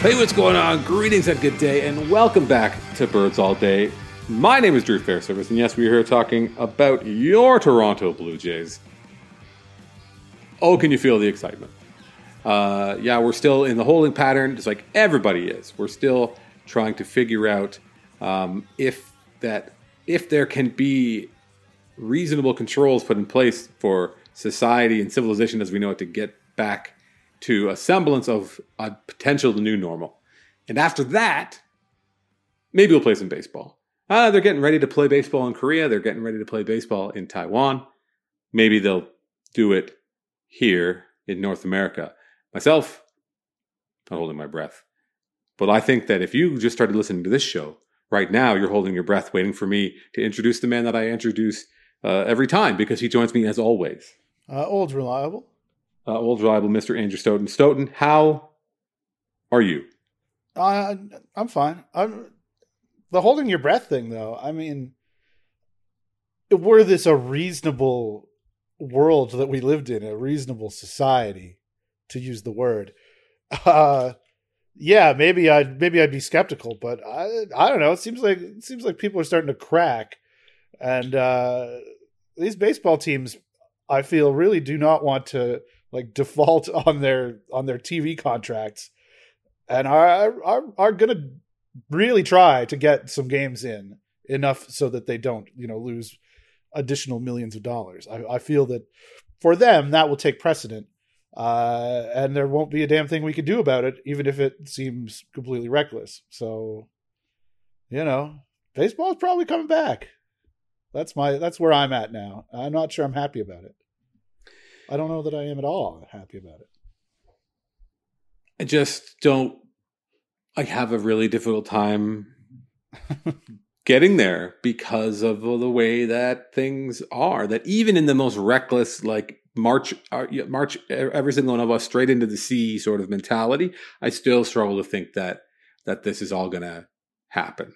Hey, what's going on? Greetings and good day, and welcome back to Birds All Day. My name is Drew Fairservice, and yes, we're here talking about your Toronto Blue Jays. Oh, can you feel the excitement? Uh, yeah, we're still in the holding pattern, just like everybody is. We're still trying to figure out um, if that if there can be reasonable controls put in place for society and civilization as we know it to get back to a semblance of a potential new normal. And after that, maybe we'll play some baseball. Uh, they're getting ready to play baseball in Korea. They're getting ready to play baseball in Taiwan. Maybe they'll do it here in North America. Myself, not holding my breath. But I think that if you just started listening to this show right now, you're holding your breath, waiting for me to introduce the man that I introduce uh, every time because he joins me as always. Uh, old reliable uh, old reliable Mr. Andrew Stoughton. Stoughton, how are you? Uh, I'm fine. I'm the holding your breath thing, though. I mean, were this a reasonable world that we lived in, a reasonable society, to use the word, uh, yeah, maybe I'd maybe I'd be skeptical, but I I don't know. It seems like it seems like people are starting to crack, and uh, these baseball teams, I feel, really do not want to like default on their on their TV contracts and are are are going to really try to get some games in enough so that they don't you know lose additional millions of dollars. I, I feel that for them that will take precedent, uh, and there won't be a damn thing we could do about it, even if it seems completely reckless. So, you know, baseball is probably coming back. That's my that's where I'm at now. I'm not sure I'm happy about it. I don't know that I am at all happy about it. I just don't. I have a really difficult time getting there because of the way that things are. That even in the most reckless, like march, uh, march every single one of us straight into the sea sort of mentality, I still struggle to think that that this is all going to happen.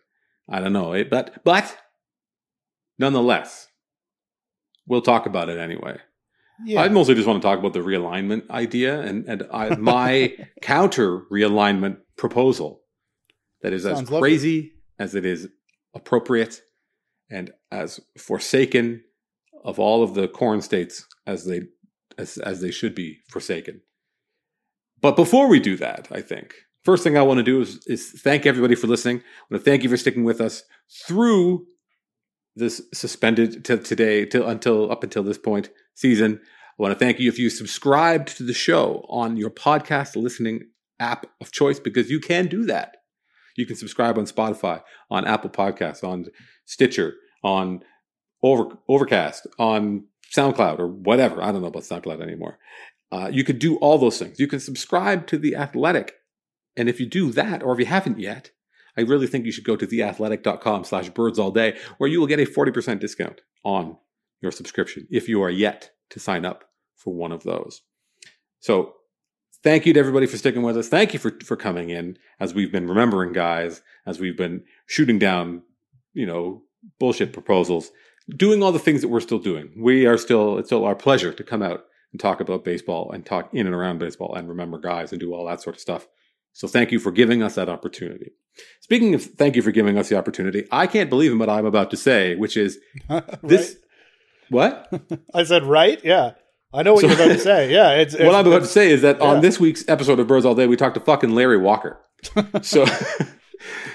I don't know, but but nonetheless, we'll talk about it anyway. Yeah. I mostly just want to talk about the realignment idea and, and I, my counter realignment proposal that is Sounds as crazy as it is appropriate and as forsaken of all of the corn states as they as, as they should be forsaken. But before we do that, I think first thing I want to do is, is thank everybody for listening. I want to thank you for sticking with us through this suspended till today till until up until this point season. I want to thank you if you subscribed to the show on your podcast listening app of choice because you can do that. You can subscribe on Spotify, on Apple Podcasts, on Stitcher, on Over, Overcast, on SoundCloud, or whatever. I don't know about SoundCloud anymore. Uh, you could do all those things. You can subscribe to The Athletic. And if you do that, or if you haven't yet, I really think you should go to theathletic.com slash birds all day, where you will get a 40% discount on your subscription if you are yet to sign up for one of those. So thank you to everybody for sticking with us. Thank you for, for coming in as we've been remembering guys, as we've been shooting down, you know, bullshit proposals, doing all the things that we're still doing. We are still, it's still our pleasure to come out and talk about baseball and talk in and around baseball and remember guys and do all that sort of stuff. So thank you for giving us that opportunity. Speaking of thank you for giving us the opportunity, I can't believe in what I'm about to say, which is this. What? I said right? Yeah. I know what so, you're about to say. Yeah. It's, it's what I'm about to say is that yeah. on this week's episode of Birds All Day, we talked to fucking Larry Walker. so,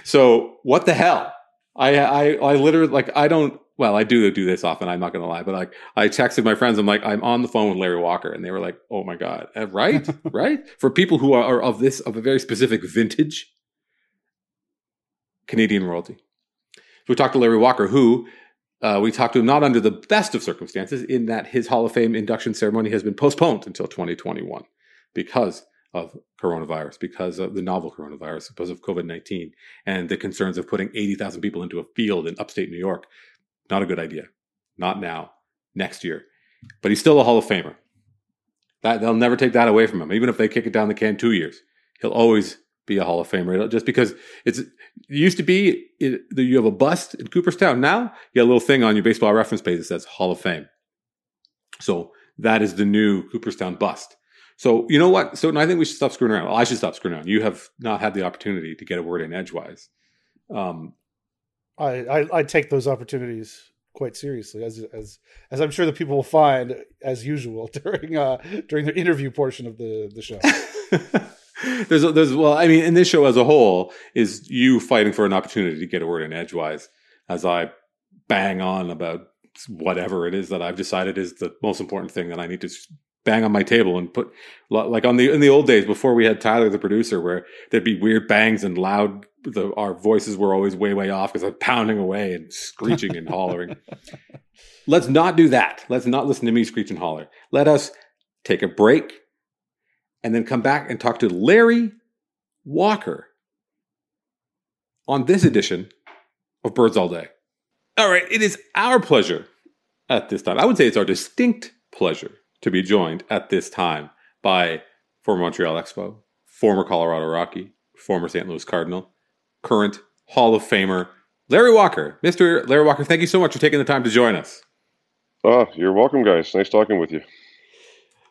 so what the hell? I, I, I literally like, I don't, well, I do do this often. I'm not going to lie, but like, I texted my friends. I'm like, I'm on the phone with Larry Walker, and they were like, "Oh my god, uh, right, right." For people who are, are of this of a very specific vintage, Canadian royalty. So we talked to Larry Walker, who uh, we talked to him not under the best of circumstances, in that his Hall of Fame induction ceremony has been postponed until 2021 because of coronavirus, because of the novel coronavirus, because of COVID 19, and the concerns of putting 80,000 people into a field in upstate New York. Not a good idea. not now, next year. But he's still a Hall of Famer. That they'll never take that away from him, even if they kick it down the can two years. He'll always be a Hall of Famer. Just because it's it used to be you have a bust in Cooperstown. Now you got a little thing on your baseball reference page that says Hall of Fame. So that is the new Cooperstown bust. So you know what? So I think we should stop screwing around. Well, I should stop screwing around. You have not had the opportunity to get a word in edgewise. Um, I, I, I take those opportunities quite seriously, as as as I'm sure the people will find as usual during uh during the interview portion of the the show. there's there's well, I mean, in this show as a whole is you fighting for an opportunity to get a word in edgewise as I bang on about whatever it is that I've decided is the most important thing that I need to bang on my table and put like on the in the old days before we had Tyler the producer where there'd be weird bangs and loud the, our voices were always way way off because I'm pounding away and screeching and hollering. Let's not do that. Let's not listen to me screech and holler. Let us take a break and then come back and talk to Larry Walker on this edition of Birds All Day. All right, it is our pleasure at this time. I would say it's our distinct pleasure to be joined at this time by former Montreal Expo, former Colorado Rocky, former St. Louis Cardinal, current Hall of Famer, Larry Walker. Mr. Larry Walker, thank you so much for taking the time to join us. Oh, you're welcome, guys. Nice talking with you.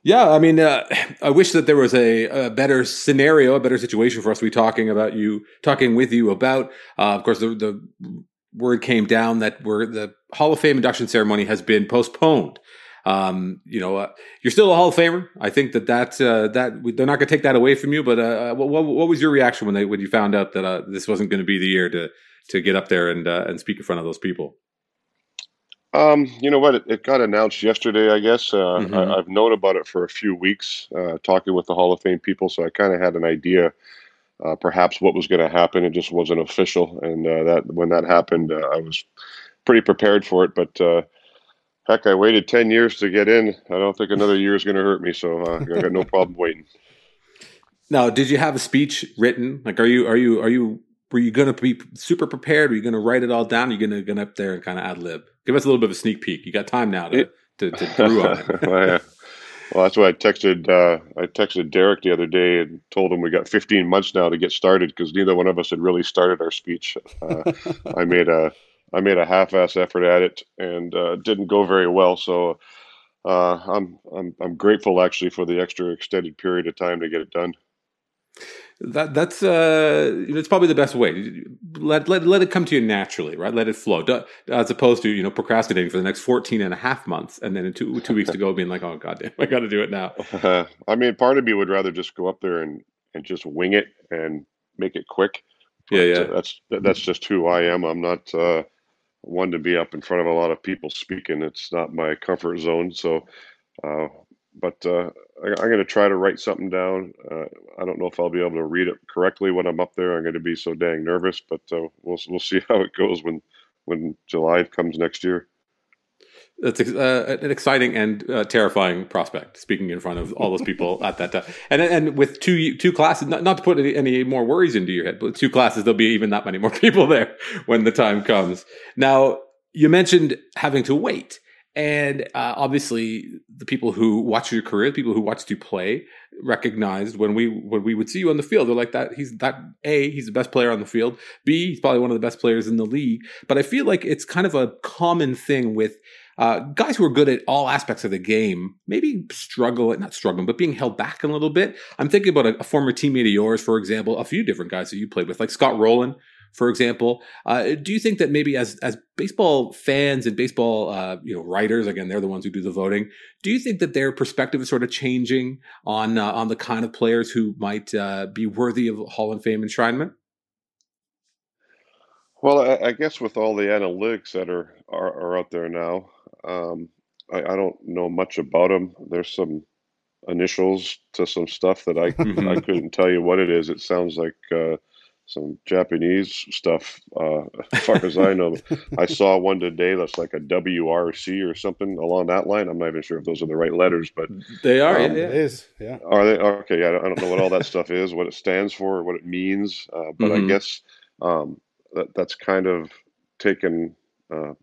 Yeah, I mean, uh, I wish that there was a, a, better scenario, a better situation for us to be talking about you, talking with you about. Uh, of course, the, the word came down that we're, the Hall of Fame induction ceremony has been postponed. Um, you know, uh, you're still a Hall of Famer. I think that that uh, that they're not going to take that away from you. But uh, what, what, was your reaction when they when you found out that uh, this wasn't going to be the year to to get up there and uh, and speak in front of those people? Um, you know what? It, it, got announced yesterday, I guess. Uh, mm-hmm. I, have known about it for a few weeks, uh, talking with the Hall of Fame people, so I kind of had an idea, uh, perhaps what was going to happen. It just wasn't official, and that when that happened, I was pretty prepared for it. But heck, I waited 10 years to get in. I don't think another year is going to hurt me. So uh, I got no problem waiting. Now, did you have a speech written? Like, are you, are you, are you, were you going to be super prepared? Were you going to write it all down? Are you going to get up there and kind of ad lib? Give us a little bit of a sneak peek. You got time now to, it, to, to brew on it. well, well, that's why I texted, uh, I texted Derek the other day and told him we got 15 months now to get started because neither one of us had really started our speech. Uh, I made a, I made a half-ass effort at it and uh, didn't go very well. So uh, I'm I'm I'm grateful actually for the extra extended period of time to get it done. That that's uh, it's probably the best way. Let let let it come to you naturally, right? Let it flow, as opposed to you know procrastinating for the next 14 and a half months, and then in two two weeks to go, being like, oh god damn, I got to do it now. I mean, part of me would rather just go up there and and just wing it and make it quick. Yeah, yeah. That's that's just who I am. I'm not. Uh, one to be up in front of a lot of people speaking. It's not my comfort zone. So, uh, but uh, I, am going to try to write something down. Uh, I don't know if I'll be able to read it correctly when I'm up there. I'm going to be so dang nervous, but uh, we'll we'll see how it goes when when July comes next year. That's uh, an exciting and uh, terrifying prospect. Speaking in front of all those people at that time, and and with two two classes, not, not to put any, any, more worries into your head, but two classes, there'll be even that many more people there when the time comes. Now, you mentioned having to wait, and uh, obviously, the people who watch your career, the people who watched you play, recognized when we when we would see you on the field. They're like that. He's that a. He's the best player on the field. B. He's probably one of the best players in the league. But I feel like it's kind of a common thing with uh, guys who are good at all aspects of the game maybe struggle, at not struggling, but being held back a little bit. I'm thinking about a, a former teammate of yours, for example, a few different guys that you played with, like Scott Rolen, for example. Uh, do you think that maybe as as baseball fans and baseball uh, you know writers, again, they're the ones who do the voting. Do you think that their perspective is sort of changing on uh, on the kind of players who might uh, be worthy of Hall of Fame enshrinement? Well, I, I guess with all the analytics that are are, are out there now, um, I, I don't know much about them. There's some initials to some stuff that I I couldn't tell you what it is. It sounds like uh, some Japanese stuff, uh, as far as I know. I saw one today that's like a WRC or something along that line. I'm not even sure if those are the right letters, but they are. Um, yeah, it is. Yeah. Are they okay? I don't, I don't know what all that stuff is, what it stands for, what it means. Uh, but mm-hmm. I guess um, that that's kind of taken uh,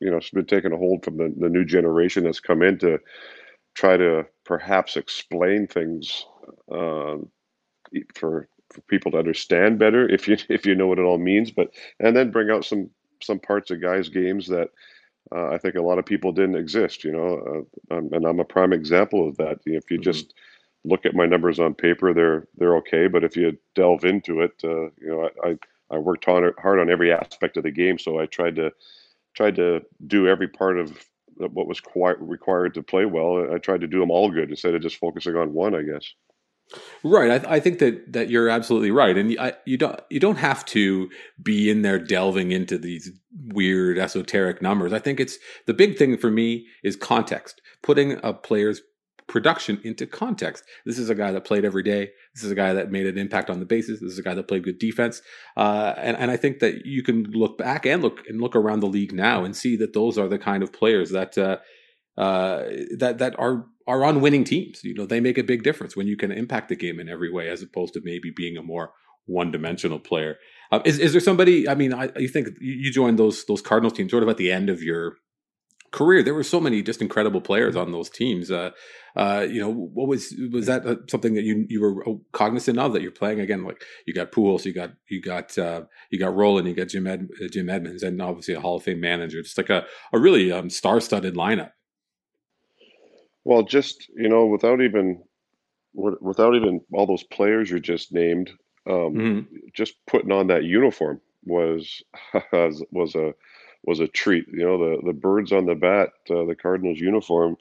you know it's been taking a hold from the, the new generation that's come in to try to perhaps explain things um, for for people to understand better if you if you know what it all means but and then bring out some some parts of guys games that uh, I think a lot of people didn't exist you know uh, um, and I'm a prime example of that if you mm-hmm. just look at my numbers on paper they're they're okay but if you delve into it uh, you know I, I I worked hard, hard on every aspect of the game so I tried to tried to do every part of what was quite required to play well I tried to do them all good instead of just focusing on one I guess Right. I, I, think that that you're absolutely right, and I, you don't you don't have to be in there delving into these weird esoteric numbers. I think it's the big thing for me is context, putting a player's production into context. This is a guy that played every day. This is a guy that made an impact on the bases. This is a guy that played good defense, uh, and and I think that you can look back and look and look around the league now and see that those are the kind of players that uh, uh, that that are are on winning teams. You know, they make a big difference when you can impact the game in every way, as opposed to maybe being a more one dimensional player. Uh, is is there somebody? I mean, I, you think you joined those those Cardinals teams sort of at the end of your career. There were so many just incredible players on those teams. Uh, uh, you know, what was was that uh, something that you you were cognizant of that you're playing again? Like you got Pujols, you got you got uh, you got Rolen, you got Jim Ed, Jim Edmonds, and obviously a Hall of Fame manager. Just like a a really um, star studded lineup. Well, just you know, without even without even all those players you just named, um, mm-hmm. just putting on that uniform was was a was a treat. You know, the the birds on the bat, uh, the Cardinals uniform,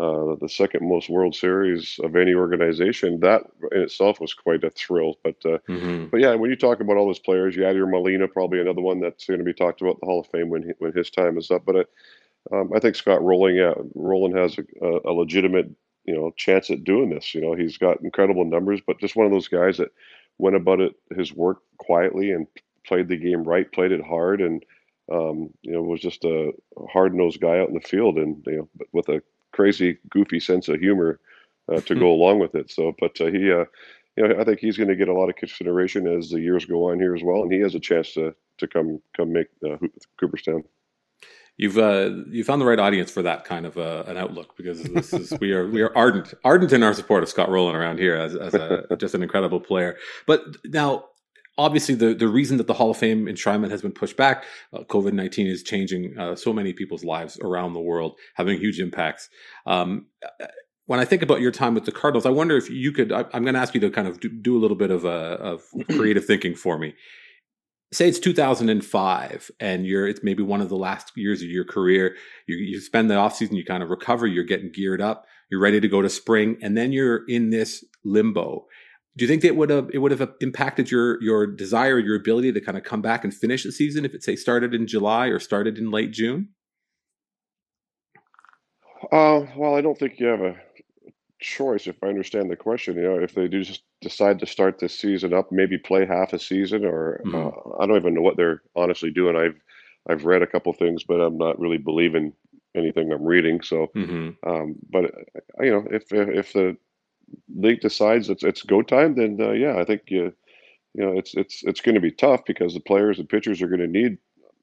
uh, the second most World Series of any organization. That in itself was quite a thrill. But uh, mm-hmm. but yeah, when you talk about all those players, Yadier Molina, probably another one that's going to be talked about the Hall of Fame when he, when his time is up. But uh, um, I think Scott yeah, Rolen has a, a, legitimate, you know, chance at doing this. You know, he's got incredible numbers, but just one of those guys that went about it his work quietly and played the game right, played it hard, and um, you know was just a hard nosed guy out in the field, and you know, with a crazy, goofy sense of humor uh, to go along with it. So, but uh, he, uh, you know, I think he's going to get a lot of consideration as the years go on here as well, and he has a chance to to come come make uh, Cooperstown you've uh, you found the right audience for that kind of uh, an outlook because this is we are we are ardent ardent in our support of Scott Rolen around here as, as a, just an incredible player. But now, obviously, the the reason that the Hall of Fame enshrinement has been pushed back, uh, COVID nineteen is changing uh, so many people's lives around the world, having huge impacts. Um, when I think about your time with the Cardinals, I wonder if you could. I, am going to ask you to kind of do, do a little bit of a, of creative thinking for me say it's 2005 and you're it's maybe one of the last years of your career you, you spend the offseason you kind of recover you're getting geared up you're ready to go to spring and then you're in this limbo do you think that it would have it would have impacted your your desire your ability to kind of come back and finish the season if it say started in july or started in late june uh, well i don't think you have a choice if i understand the question you know if they do just decide to start this season up, maybe play half a season, or mm-hmm. uh, I don't even know what they're honestly doing. I've I've read a couple things, but I'm not really believing anything I'm reading. So, mm-hmm. um, but uh, you know, if if the league decides it's it's go time, then uh, yeah, I think you you know it's it's it's going to be tough because the players and pitchers are going to need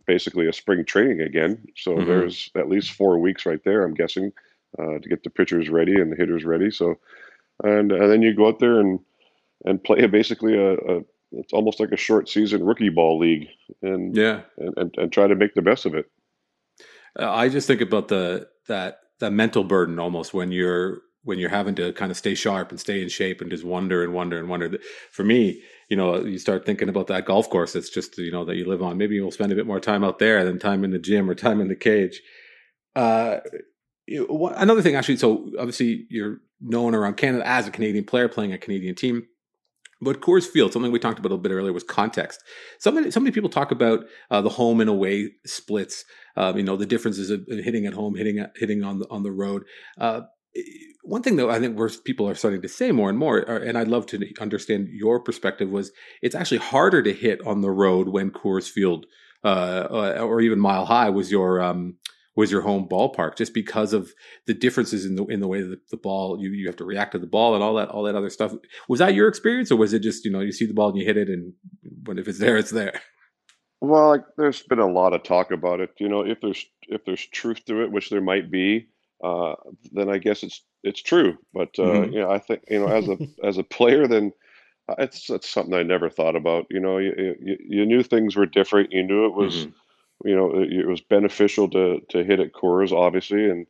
basically a spring training again. So mm-hmm. there's at least four weeks right there, I'm guessing, uh, to get the pitchers ready and the hitters ready. So, and and then you go out there and and play basically a, a it's almost like a short season rookie ball league and yeah and, and, and try to make the best of it uh, i just think about the that that mental burden almost when you're when you're having to kind of stay sharp and stay in shape and just wonder and wonder and wonder for me you know you start thinking about that golf course it's just you know that you live on maybe you'll spend a bit more time out there than time in the gym or time in the cage uh another thing actually so obviously you're known around canada as a canadian player playing a canadian team but Coors Field, something we talked about a little bit earlier, was context. So many, so many people talk about uh, the home and away splits. Um, you know, the differences of hitting at home, hitting hitting on the on the road. Uh, one thing though, I think where people are starting to say more and more, uh, and I'd love to understand your perspective, was it's actually harder to hit on the road when Coors Field uh, uh or even Mile High was your um, was your home ballpark just because of the differences in the in the way that the ball you you have to react to the ball and all that all that other stuff. Was that your experience, or was it just you know you see the ball and you hit it, and when if it's there, it's there? Well, like, there's been a lot of talk about it. You know, if there's if there's truth to it, which there might be, uh, then I guess it's it's true. But uh, mm-hmm. you know, I think you know, as a as a player, then uh, it's it's something I never thought about. You know, you you, you knew things were different. You knew it was, mm-hmm. you know, it, it, was beneficial to to hit at Coors, obviously, and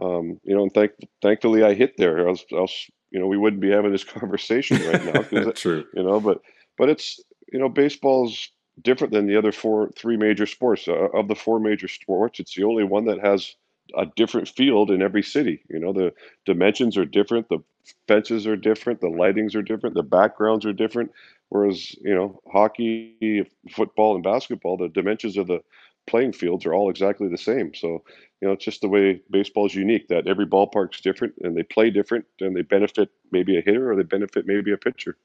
um, you know, and thank thankfully I hit there. Else, else, you know, we wouldn't be having this conversation right now. True. You know, but but it's you know, baseball's different than the other four, three major sports. Uh, of the four major sports, it's the only one that has a different field in every city. You know, the dimensions are different, the fences are different, the lightings are different, the backgrounds are different. Whereas, you know, hockey, football, and basketball, the dimensions of the playing fields are all exactly the same. So, you know, it's just the way baseball is unique that every ballpark's different and they play different and they benefit maybe a hitter or they benefit maybe a pitcher.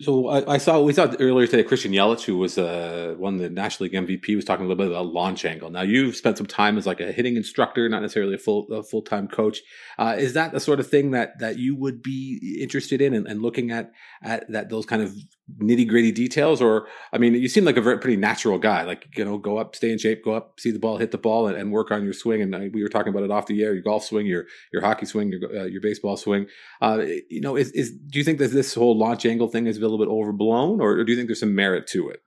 So I, I, saw we saw earlier today Christian Yelich, who was uh, won the National League MVP, was talking a little bit about launch angle. Now you've spent some time as like a hitting instructor, not necessarily a full a full time coach. Uh, is that the sort of thing that that you would be interested in and, and looking at at that those kind of nitty gritty details? Or I mean, you seem like a very pretty natural guy. Like you know, go up, stay in shape, go up, see the ball, hit the ball, and, and work on your swing. And uh, we were talking about it off the air: your golf swing, your your hockey swing, your uh, your baseball swing. Uh, you know, is is do you think that this whole launch angle thing is a little bit overblown, or, or do you think there's some merit to it?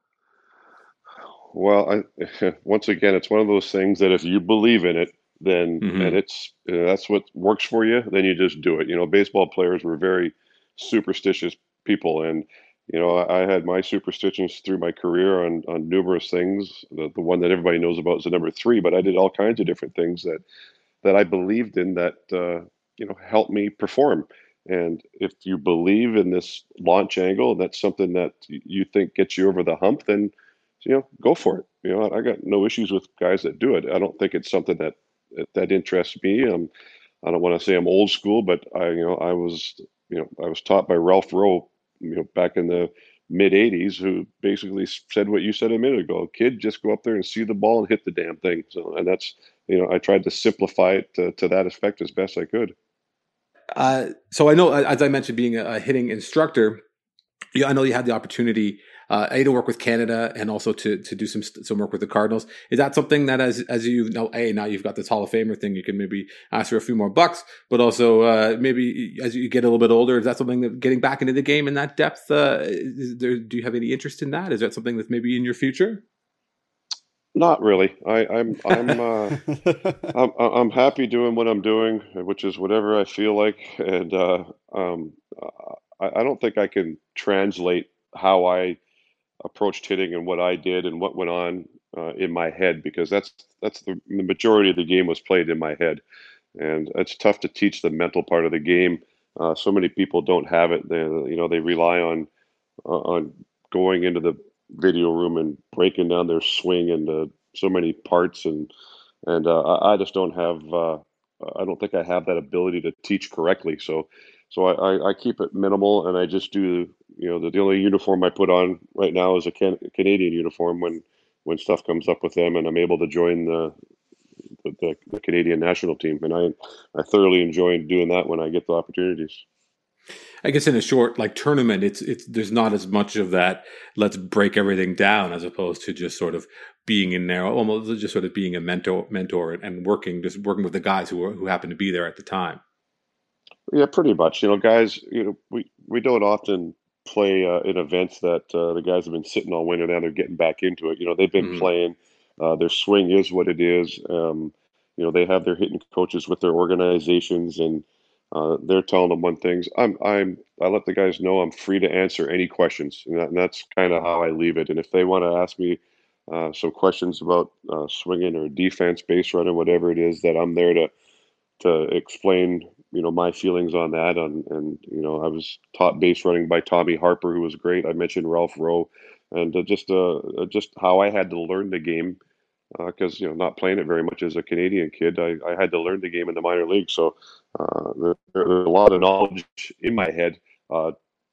Well, I, once again, it's one of those things that if you believe in it, then mm-hmm. and it's that's what works for you, then you just do it. You know, baseball players were very superstitious people, and you know, I, I had my superstitions through my career on on numerous things. The, the one that everybody knows about is the number three, but I did all kinds of different things that that I believed in that uh, you know helped me perform. And if you believe in this launch angle, and that's something that you think gets you over the hump, then you know go for it. You know, I got no issues with guys that do it. I don't think it's something that that interests me. Um, I don't want to say I'm old school, but I you know I was you know I was taught by Ralph Rowe you know back in the mid 80s who basically said what you said a minute ago kid just go up there and see the ball and hit the damn thing. So and that's you know i tried to simplify it to, to that effect as best i could. Uh, so i know as i mentioned being a, hitting instructor yeah, I know you had the opportunity uh, a to work with Canada and also to to do some some work with the Cardinals. Is that something that as as you know, a now you've got this Hall of Famer thing, you can maybe ask for a few more bucks, but also uh, maybe as you get a little bit older, is that something that getting back into the game in that depth? Uh, there, do you have any interest in that? Is that something that's maybe in your future? Not really. I, am I'm I'm, uh, I'm I'm happy doing what I'm doing, which is whatever I feel like, and uh, um, I, I don't think I can translate how I approached hitting and what I did and what went on uh, in my head because that's that's the, the, majority of the game was played in my head, and it's tough to teach the mental part of the game. Uh, so many people don't have it. They you know they rely on uh, on going into the video room and breaking down their swing into so many parts and and uh, I just don't have uh, I don't think I have that ability to teach correctly. So so I, I, keep it minimal and I just do you know the, the only uniform I put on right now is a can, Canadian uniform when when stuff comes up with them and I'm able to join the the, the, the Canadian national team and I I thoroughly enjoy doing that when I get the opportunities. I guess in a short like tournament, it's it's there's not as much of that. Let's break everything down as opposed to just sort of being in there, almost just sort of being a mentor, mentor, and working just working with the guys who are, who happen to be there at the time. Yeah, pretty much. You know, guys, you know, we we don't often play uh, in events that uh, the guys have been sitting all winter. Now they're getting back into it. You know, they've been mm-hmm. playing. Uh, their swing is what it is. Um, you know, they have their hitting coaches with their organizations, and uh, they're telling them one things. I'm I'm I let the guys know I'm free to answer any questions, and, that, and that's kind of how I leave it. And if they want to ask me uh, some questions about uh, swinging or defense, base running, whatever it is, that I'm there to to explain you know my feelings on that. And and you know I was taught base running by Tommy Harper who was great. I mentioned Ralph Rowe and uh, just uh, uh just how I had to learn the game because uh, you know not playing it very much as a Canadian kid I, I had to learn the game in the minor league so uh, there, there's a lot of knowledge in my head uh,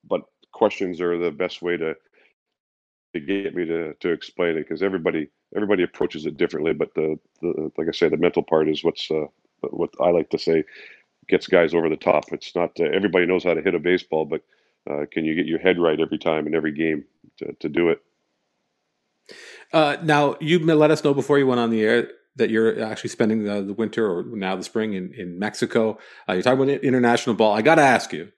but questions are the best way to to get me to to explain it because everybody everybody approaches it differently. But the, the like I say the mental part is what's what I like to say gets guys over the top. It's not uh, everybody knows how to hit a baseball, but uh, can you get your head right every time in every game to, to do it? Uh, now you let us know before you went on the air that you're actually spending the, the winter or now the spring in, in Mexico. Uh, you're talking about international ball. I got to ask you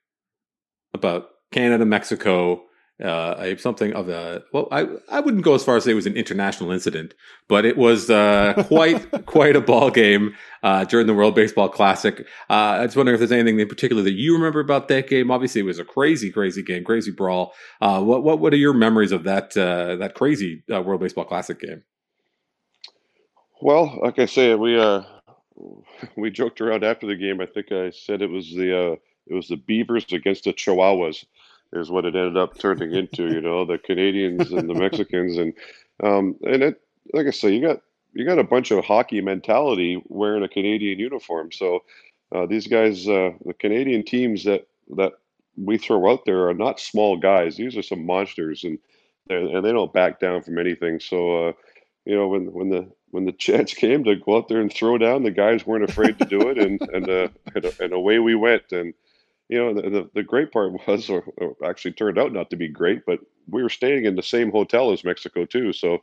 about Canada, Mexico, uh, something of a well, I I wouldn't go as far as say it was an international incident, but it was uh, quite quite a ball game uh, during the World Baseball Classic. Uh, I just wondering if there's anything in particular that you remember about that game. Obviously, it was a crazy, crazy game, crazy brawl. Uh, what what what are your memories of that uh, that crazy World Baseball Classic game? Well, like I say, we uh we joked around after the game. I think I said it was the uh, it was the Beavers against the Chihuahuas is what it ended up turning into. You know, the Canadians and the Mexicans, and um, and it like I say, you got you got a bunch of hockey mentality wearing a Canadian uniform. So uh, these guys, uh, the Canadian teams that that we throw out there are not small guys. These are some monsters, and and they don't back down from anything. So uh, you know, when when the when the chance came to go out there and throw down, the guys weren't afraid to do it, and and uh, and, and, away we went. And you know, the, the, the great part was, or, or, actually turned out not to be great, but we were staying in the same hotel as Mexico too. So,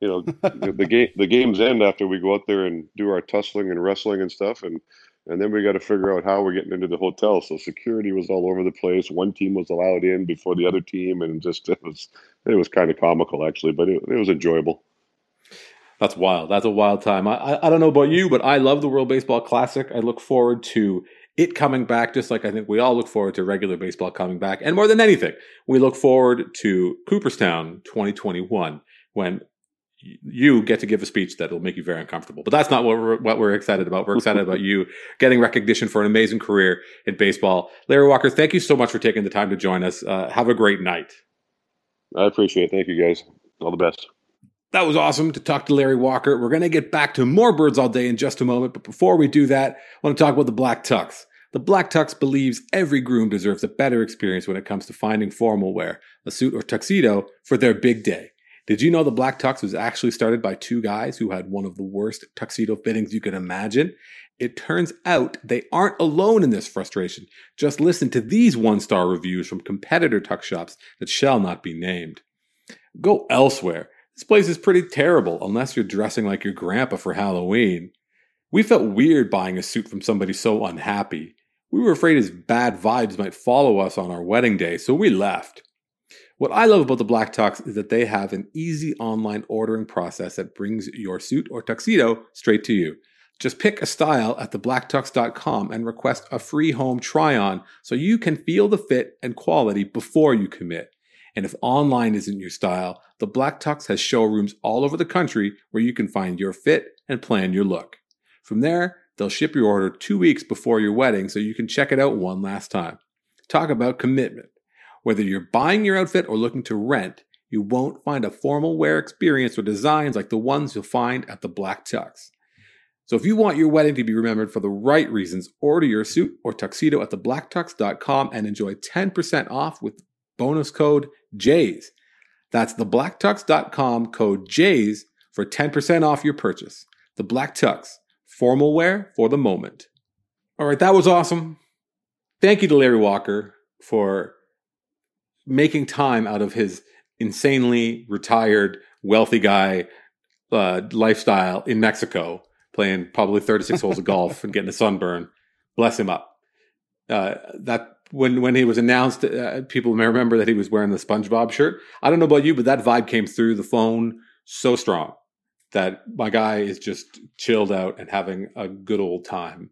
you know, the game the games end after we go out there and do our tussling and wrestling and stuff, and and then we got to figure out how we're getting into the hotel. So security was all over the place. One team was allowed in before the other team, and just it was it was kind of comical actually, but it, it was enjoyable. That's wild. That's a wild time. I, I, I don't know about you, but I love the World Baseball Classic. I look forward to it coming back, just like I think we all look forward to regular baseball coming back. And more than anything, we look forward to Cooperstown 2021 when you get to give a speech that will make you very uncomfortable. But that's not what we're, what we're excited about. We're excited about you getting recognition for an amazing career in baseball. Larry Walker, thank you so much for taking the time to join us. Uh, have a great night. I appreciate it. Thank you, guys. All the best. That was awesome to talk to Larry Walker. We're going to get back to more birds all day in just a moment. But before we do that, I want to talk about the Black Tux. The Black Tux believes every groom deserves a better experience when it comes to finding formal wear, a suit or tuxedo, for their big day. Did you know the Black Tux was actually started by two guys who had one of the worst tuxedo fittings you could imagine? It turns out they aren't alone in this frustration. Just listen to these one star reviews from competitor tuck shops that shall not be named. Go elsewhere. This place is pretty terrible unless you're dressing like your grandpa for Halloween. We felt weird buying a suit from somebody so unhappy. We were afraid his bad vibes might follow us on our wedding day, so we left. What I love about the Black Tux is that they have an easy online ordering process that brings your suit or tuxedo straight to you. Just pick a style at theblacktux.com and request a free home try on so you can feel the fit and quality before you commit. And if online isn't your style, the Black Tux has showrooms all over the country where you can find your fit and plan your look. From there, they'll ship your order two weeks before your wedding so you can check it out one last time. Talk about commitment. Whether you're buying your outfit or looking to rent, you won't find a formal wear experience or designs like the ones you'll find at the Black Tux. So if you want your wedding to be remembered for the right reasons, order your suit or tuxedo at theblacktux.com and enjoy 10% off with bonus code Jays. That's theblacktux.com code Jays for 10% off your purchase. The Black Tux, formal wear for the moment. All right, that was awesome. Thank you to Larry Walker for making time out of his insanely retired, wealthy guy uh, lifestyle in Mexico, playing probably 36 holes of golf and getting a sunburn. Bless him up. Uh, that when when he was announced, uh, people may remember that he was wearing the SpongeBob shirt. I don't know about you, but that vibe came through the phone so strong that my guy is just chilled out and having a good old time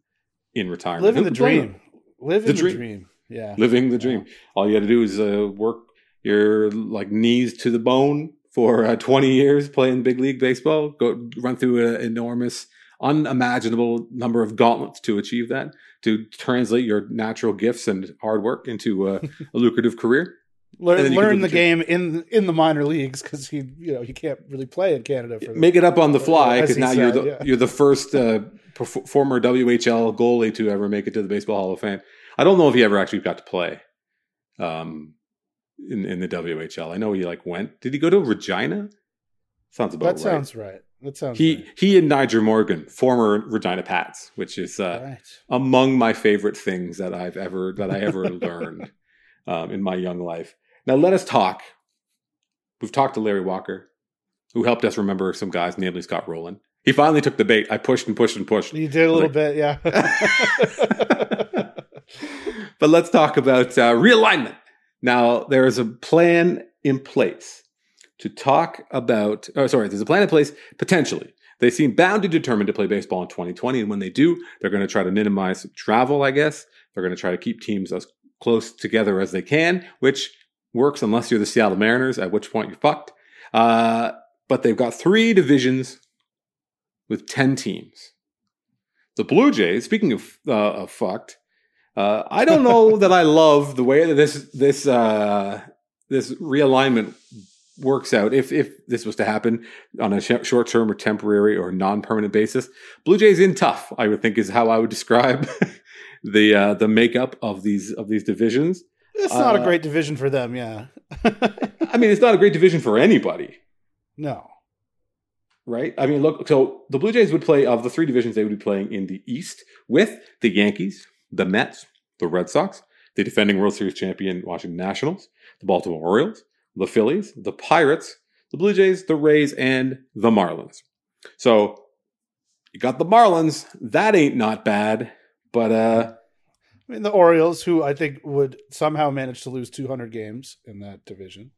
in retirement. Living the dream. Living the, the dream. dream. Yeah. Living the dream. Yeah. All you got to do is uh, work your like knees to the bone for uh, 20 years playing big league baseball. Go run through an enormous unimaginable number of gauntlets to achieve that, to translate your natural gifts and hard work into a, a lucrative career. Learn, learn the, the game in in the minor leagues because he you know he can't really play in Canada. For Make it up on the fly because now said, you're the yeah. you're the first uh, former WHL goalie to ever make it to the Baseball Hall of Fame. I don't know if he ever actually got to play um, in in the WHL. I know he like went. Did he go to Regina? Sounds about that right. sounds right. That sounds he right. he and Nyjer Morgan, former Regina Pats, which is uh, right. among my favorite things that I've ever that I ever learned um, in my young life. Now let us talk. We've talked to Larry Walker, who helped us remember some guys, namely Scott Rolen. He finally took the bait. I pushed and pushed and pushed. You did a little like- bit, yeah. But let's talk about uh, realignment. Now, there is a plan in place to talk about, oh, sorry, there's a plan in place potentially. They seem bound and determined to play baseball in 2020. And when they do, they're going to try to minimize travel, I guess. They're going to try to keep teams as close together as they can, which works unless you're the Seattle Mariners, at which point you're fucked. Uh, but they've got three divisions with 10 teams. The Blue Jays, speaking of, uh, of fucked, uh, I don't know that I love the way that this this uh, this realignment works out. If if this was to happen on a sh- short term or temporary or non permanent basis, Blue Jays in tough. I would think is how I would describe the uh, the makeup of these of these divisions. it's not a Uh, great division for them, yeah. I mean, it's not a great division for anybody. no. right? I mean, look, so the Blue Jays would play of the three divisions they would be playing in the East with the Yankees, the Mets, the Red Sox, the defending World Series champion Washington Nationals, the Baltimore Orioles, the Phillies, the Pirates, the Blue Jays, the Rays, and the Marlins. So you got the Marlins. That ain't not bad, but uh, I mean, the Orioles, who I think would somehow manage to lose 200 games in that division.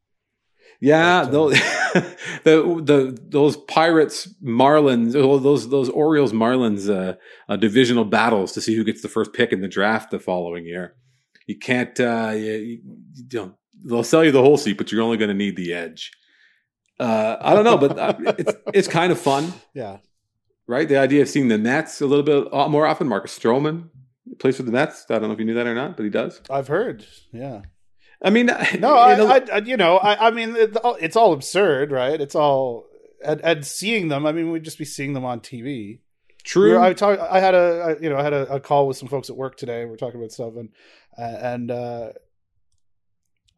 Yeah, But, uh, those, the the those Pirates Marlins oh, those those Orioles Marlins uh, uh, divisional battles to see who gets the first pick in the draft the following year. You can't uh, you, you don't. They'll sell you the whole seat, but you're only going to need the edge. Uh, I don't know, but uh, it's it's kind of fun, Yeah. right? The idea of seeing the Mets a little bit uh, more often. Marcus Stroman plays for the Mets. I don't know if you knew that or not, but he does. I've heard. Yeah. I mean, No, I, I, I you know, I, I mean, it's all absurd, right? It's all, and, and seeing them, I mean, we'd just be seeing them on TV. true. We were- I talk, I had a, I, you know, I had a, a call with some folks at work today. We are talking about stuff, and and uh,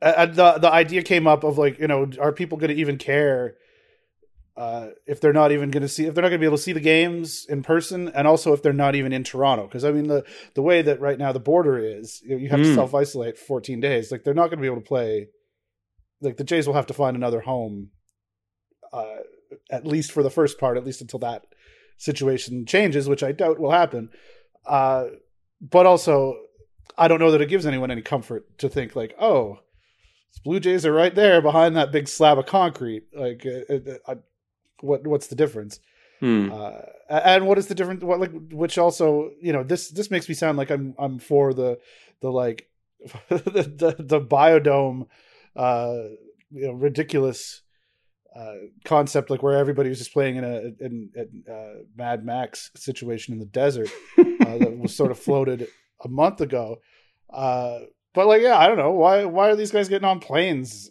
and the the idea came up of like, you know, are people going to even care uh, if they're not even going to see if they're not going to be able to see the games in person, and also if they're not even in Toronto? Because I mean, the the way that right now the border is, you, know, you have to Hmm. self isolate 14 days. Like they're not going to be able to play. Like the Jays will have to find another home, uh, at least for the first part, at least until that situation changes, which I doubt will happen. Uh, but also, I don't know that it gives anyone any comfort to think like, oh, Blue Jays are right there behind that big slab of concrete. Like, uh, uh, uh, what what's the difference? Hmm. Uh, and what is the difference? What like which also you know this this makes me sound like I'm I'm for the the like the, the the biodome uh you know ridiculous uh concept like where everybody was just playing in a in, in uh Mad Max situation in the desert uh, that was sort of floated a month ago uh but like yeah I don't know why why are these guys getting on planes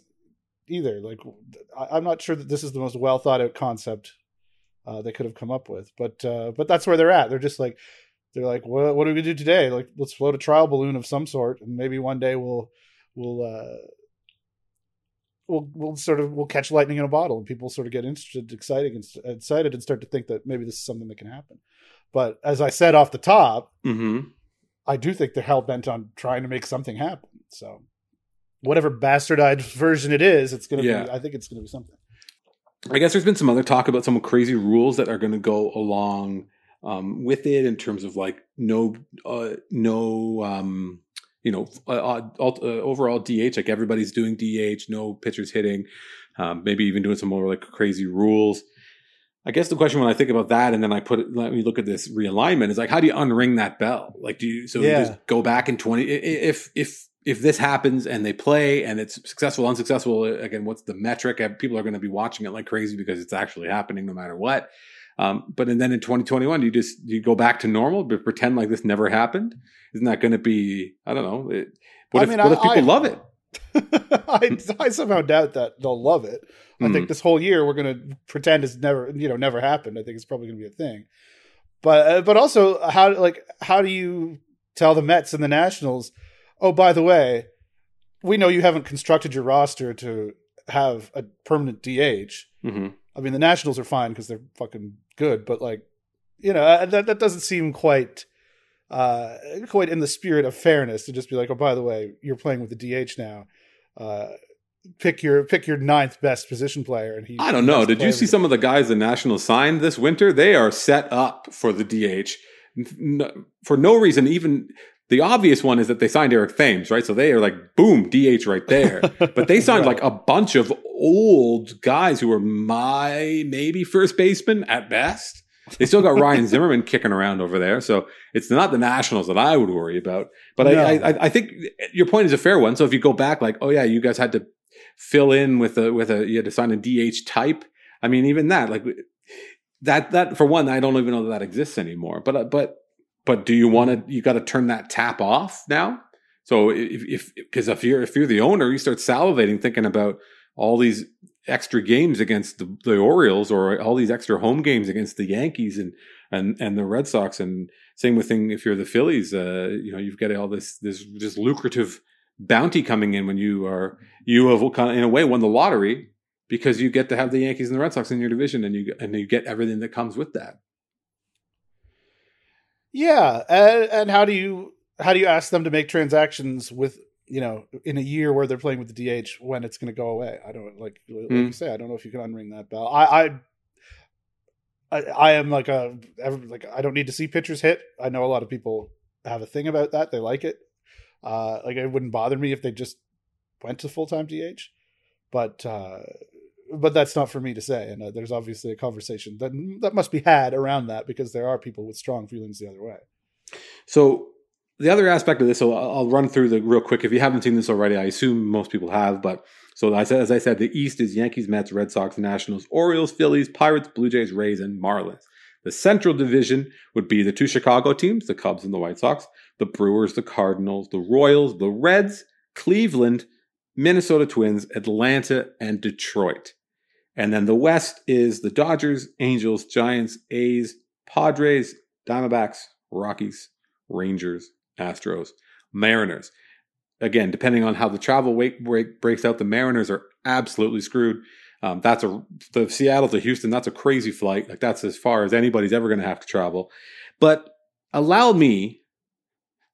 either like I, I'm not sure that this is the most well thought out concept uh, they could have come up with. But uh, but that's where they're at. They're just like they're like, what what are we gonna do today? Like let's float a trial balloon of some sort, and maybe one day we'll we'll uh, we'll we'll sort of we'll catch lightning in a bottle, and people sort of get interested, excited, and excited, and start to think that maybe this is something that can happen. But as I said off the top, hmm I do think they're hell bent on trying to make something happen. So whatever bastardized version it is, it's gonna Yeah. be. I think it's gonna be something. I guess there's been some other talk about some crazy rules that are going to go along um, with it in terms of like no, uh, no, um, you know, uh, uh, alt- uh, overall DH. Like everybody's doing DH, no pitchers hitting, um, maybe even doing some more like crazy rules. I guess the question when I think about that, and then I put it, let me look at this realignment is like, how do you unring that bell? Like, do you so Yeah. you just go back in twenty? If if if this happens and they play and it's successful, unsuccessful, again, what's the metric? Uh, People are going to be watching it like crazy because it's actually happening no matter what. Um, but and then in 2021, you just you go back to normal, but pretend like this never happened? Isn't that going to be? I don't know. It, what I if mean, what I- if people I- love it? I, I somehow doubt that they'll love it. I Hmm. think this whole year we're going to pretend it's never, you know, never happened. I think it's probably going to be a thing. But uh, but also how like how do you tell the Mets and the Nationals, oh by the way, we know you haven't constructed your roster to have a permanent DH. hmm I mean, the Nationals are fine because they're fucking good, but like, you know, uh, that that doesn't seem quite uh quite in the spirit of fairness to just be like, oh, by the way, you're playing with the DH now. Uh, pick your pick your ninth best position player, and he. I don't know. Did you see some of the guys the Nationals signed this winter? They are set up for the DH for no reason. Even the obvious one is that they signed Eric Thames, right? So they are like, boom, DH right there. But they signed right. like a bunch of old guys who were my maybe first baseman at best. They still got Ryan Zimmerman kicking around over there. So it's not the Nationals that I would worry about. But no. I, I, I think your point is a fair one. So if you go back, like, oh yeah, you guys had to fill in with a, with a, you had to sign a DH type. I mean, even that, like that, that for one, I don't even know that that exists anymore. But, but, but do you want to, you got to turn that tap off now? So if, because if, if you're, if you're the owner, you start salivating thinking about all these extra games against the, the Orioles or all these extra home games against the Yankees and, and, and the Red Sox. And same with thing if you're the Phillies, uh, you know, you've got all this, this, this lucrative bounty coming in when you are, you have kind of, in a way won the lottery because you get to have the Yankees and the Red Sox in your division and you, and you get everything that comes with that. Yeah. And, and how do you, how do you ask them to make transactions with you know, in a year where they're playing with the DH when it's going to go away. I don't like, like mm. you say. I don't know if you can unring that bell. I, I, I, I am like a like I don't need to see pitchers hit. I know a lot of people have a thing about that. They like it. Uh, like it wouldn't bother me if they just went to full time DH, but uh, but that's not for me to say. And uh, there's obviously a conversation that that must be had around that because there are people with strong feelings the other way. So the other aspect of this, so I'll run through the real quick. If you haven't seen this already, I assume most people have. But so as I said, the East is Yankees, Mets, Red Sox, Nationals, Orioles, Phillies, Pirates, Blue Jays, Rays, and Marlins. The Central Division would be the two Chicago teams, the Cubs and the White Sox, the Brewers, the Cardinals, the Royals, the Reds, Cleveland, Minnesota Twins, Atlanta, and Detroit. And then the West is the Dodgers, Angels, Giants, A's, Padres, Diamondbacks, Rockies, Rangers, Astros, Mariners. Again, depending on how the travel weight break breaks out, the Mariners are absolutely screwed. Um, that's a the Seattle to Houston. That's a crazy flight. Like that's as far as anybody's ever going to have to travel. But allow me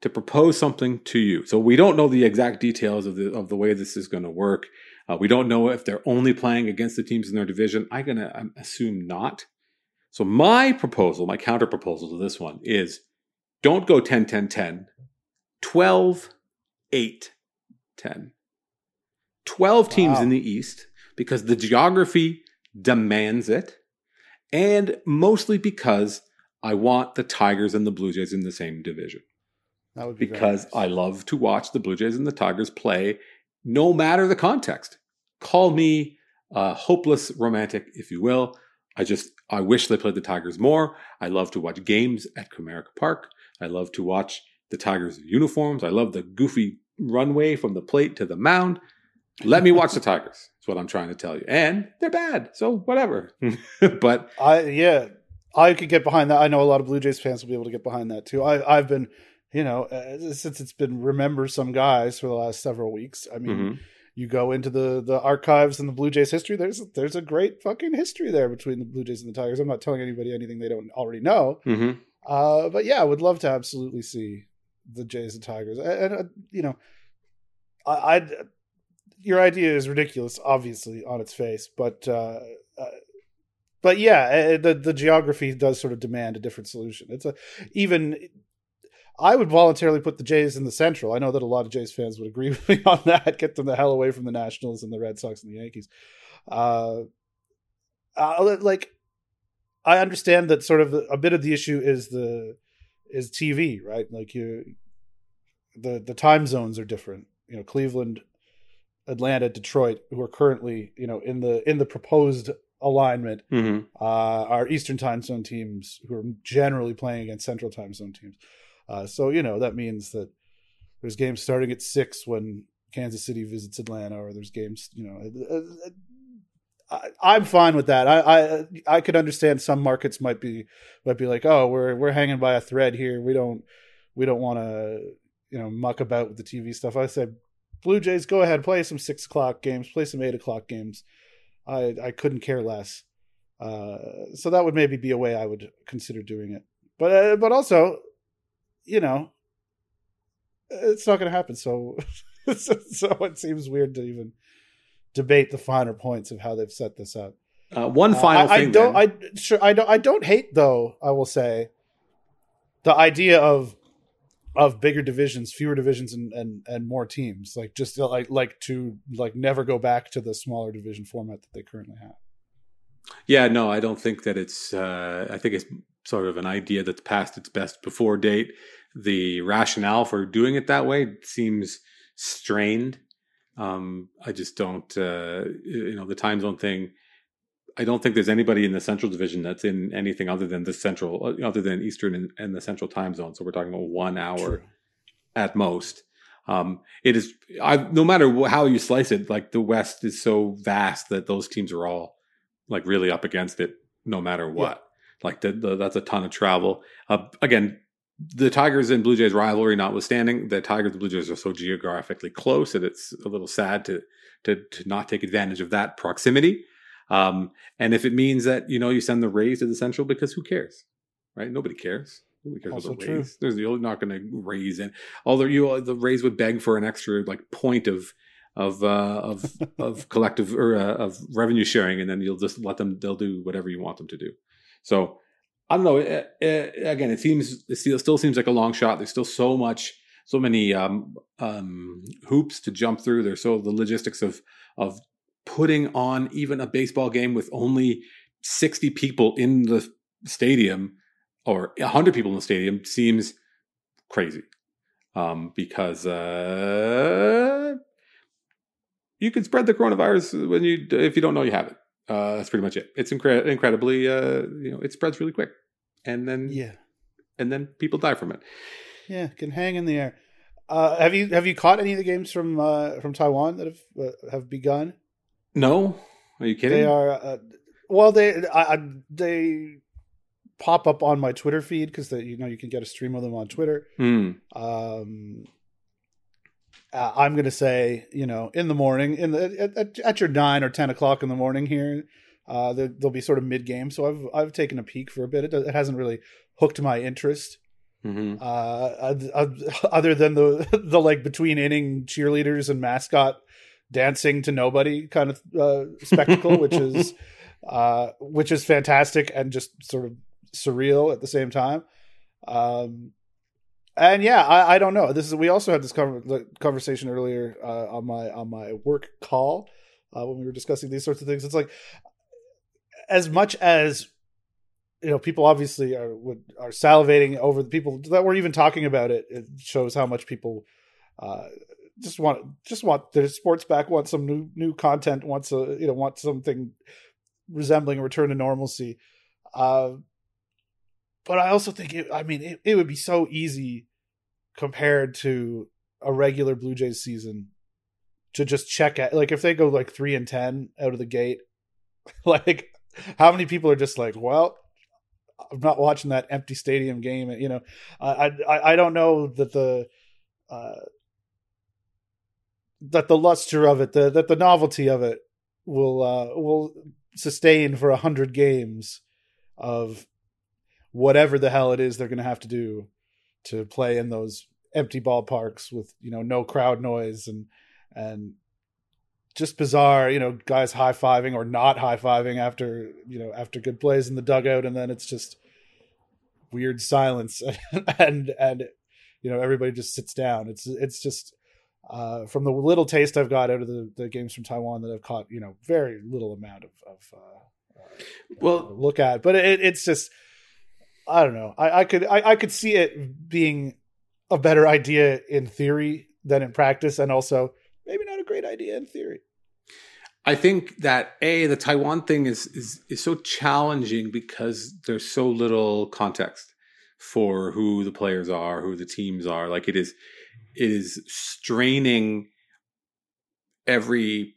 to propose something to you. So we don't know the exact details of the of the way this is going to work. Uh, we don't know if they're only playing against the teams in their division. I'm going to assume not. So my proposal, my counter proposal to this one is don't go 10 10 10 12, 8, 10. 12 teams wow. in the East because the geography demands it, and mostly because I want the Tigers and the Blue Jays in the same division. That would be because nice. I love to watch the Blue Jays and the Tigers play, no matter the context. Call me a hopeless romantic, if you will. I just I wish they played the Tigers more. I love to watch games at Comerica Park. I love to watch the Tigers' uniforms. I love the goofy runway from the plate to the mound. Let me watch the Tigers. That's what I'm trying to tell you. And they're bad, so whatever. but I yeah, I could get behind that. I know a lot of Blue Jays fans will be able to get behind that too. I I've been, you know, uh, since it's been remember some guys for the last several weeks. I mean, mm-hmm. you go into the the archives and the Blue Jays history. There's there's a great fucking history there between the Blue Jays and the Tigers. I'm not telling anybody anything they don't already know. Mm-hmm. Uh, but yeah, I would love to absolutely see the Jays and Tigers. And, uh, you know, I, I, your idea is ridiculous, obviously on its face, but uh, uh, but yeah, uh, the the geography does sort of demand a different solution. It's a even. I would voluntarily put the Jays in the Central. I know that a lot of Jays fans would agree with me on that. Get them the hell away from the Nationals and the Red Sox and the Yankees. Uh, uh, like, I understand that sort of a bit of the issue is the is TV, right? Like you, the the time zones are different. You know, Cleveland, Atlanta, Detroit, who are currently you know in the in the proposed alignment, mm-hmm. uh, are Eastern time zone teams who are generally playing against Central time zone teams. Uh, so you know that means that there's games starting at six when Kansas City visits Atlanta, or there's games you know. Uh, uh, I, am fine with that. I, I I could understand some markets might be might be like, oh, we're we're hanging by a thread here. We don't we don't want to you know muck about with the TV stuff. I said, Blue Jays, go ahead, play some six o'clock games, play some eight o'clock games. I I couldn't care less. Uh, so that would maybe be a way I would consider doing it. But uh, but also, you know, it's not going to happen. So so it seems weird to even debate the finer points of how they've set this up. Uh, one final uh, I, thing. I don't. then. I sure. I don't. I don't hate though. I will say the idea of of bigger divisions, fewer divisions, and and and more teams. Like just uh, like like to like never go back to the smaller division format that they currently have. Yeah, no, I don't think that it's. Uh, I think it's sort of an idea that's past its best before date. The rationale for doing it that way seems strained. Um, I just don't. Uh, you know, the time zone thing. I don't think there's anybody in the Central Division that's in anything other than the Central, uh, other than Eastern and, and the Central Time Zone. So we're talking about one hour True. at most. Um, it is. I no matter how you slice it, like the West is so vast that those teams are all like really up against it, no matter what. Like the, the, that's a ton of travel. Uh, again, the Tigers and Blue Jays rivalry notwithstanding, the Tigers and Blue Jays are so geographically close that it's a little sad to to to not take advantage of that proximity. Um, and if it means that you know you send the Rays to the Central, because who cares, right? Nobody cares. Nobody cares Also about the. Rays. There's you're not going to raise in. Although you the Rays would beg for an extra like point of of uh, of of collective or uh, of revenue sharing, and then you'll just let them. They'll do whatever you want them to do. So I don't know. Uh, uh, again, it seems it still, still seems like a long shot. There's still so much, so many um, um, hoops to jump through. There's so the logistics of of putting on even a baseball game with only 60 people in the stadium or 100 people in the stadium seems crazy um, because uh, you can spread the coronavirus when you if you don't know you have it. Uh, that's pretty much it. It's incre- incredibly uh, you know it spreads really quick, and then Yeah, and then people die from it. yeah, can hang in the air. Uh, have you have you caught any of the games from uh, from Taiwan that have uh, have begun? No, are you kidding? They are uh, well. They I, I, they pop up on my Twitter feed because that you know you can get a stream of them on Twitter. Hmm. Um, uh, I'm gonna say you know in the morning in the at, at, your nine or ten o'clock in the morning here. Uh, there, they'll be sort of mid game, so I've I've taken a peek for a bit. It, it hasn't really hooked my interest. hmm uh, uh, other than the the like between inning cheerleaders and mascot dancing to nobody kind of uh, spectacle, which is uh, which is fantastic and just sort of surreal at the same time. Um, and yeah, I, I don't know. This is we also had this conver- conversation earlier uh, on my on my work call uh, when we were discussing these sorts of things. It's like as much as you know, people obviously are would, are salivating over the people that were even talking about it. It shows how much people uh, just want just want their sports back, want some new new content, wants a you know want something resembling a return to normalcy. Uh, but I also think it, I mean it, it would be so easy compared to a regular Blue Jays season to just check at like if they go like three and ten out of the gate, like how many people are just like, well, I'm not watching that empty stadium game. You know, I I I don't know that the uh, that the luster of it, the that the novelty of it will uh, will sustain for a hundred games of whatever the hell it is they're going to have to do to play in those empty ballparks with you know no crowd noise and and just bizarre, you know, guys high fiving or not high fiving after you know after good plays in the dugout, and then it's just weird silence, and and you know everybody just sits down. It's it's just uh, from the little taste I've got out of the, the games from Taiwan that I've caught, you know, very little amount of, of uh, Well, look at, but it, it's just I don't know. I, I could I, I could see it being a better idea in theory than in practice, and also maybe not a great idea in theory. I think that a the Taiwan thing is is is so challenging because there's so little context for who the players are, who the teams are. Like it is, it is straining every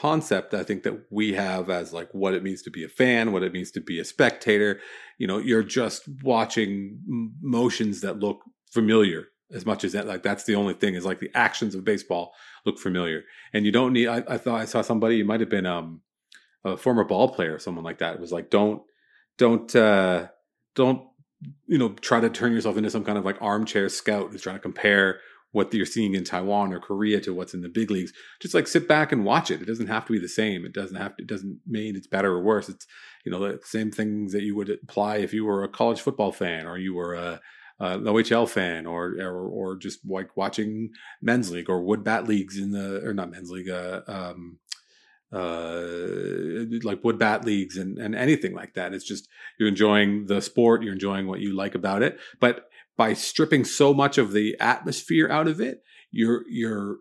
concept I think that we have as like what it means to be a fan, what it means to be a spectator. You know, you're just watching motions that look familiar as much as that. Like that's the only thing is like the actions of baseball look familiar, and you don't need. I, I thought I saw somebody. It might have been um a former ball player, or someone like that. It was like don't don't uh don't you know try to turn yourself into some kind of like armchair scout who's trying to compare what you're seeing in Taiwan or Korea to what's in the big leagues. Just like sit back and watch it. It doesn't have to be the same. It doesn't have to, it doesn't mean it's better or worse. It's, you know, the same things that you would apply if you were a college football fan or you were a, an OHL fan or, or, or just like watching men's league or wood bat leagues in the, or not men's league, uh, um, uh, like wood bat leagues and, and anything like that. It's just you're enjoying the sport, you're enjoying what you like about it. But by stripping so much of the atmosphere out of it, you're you're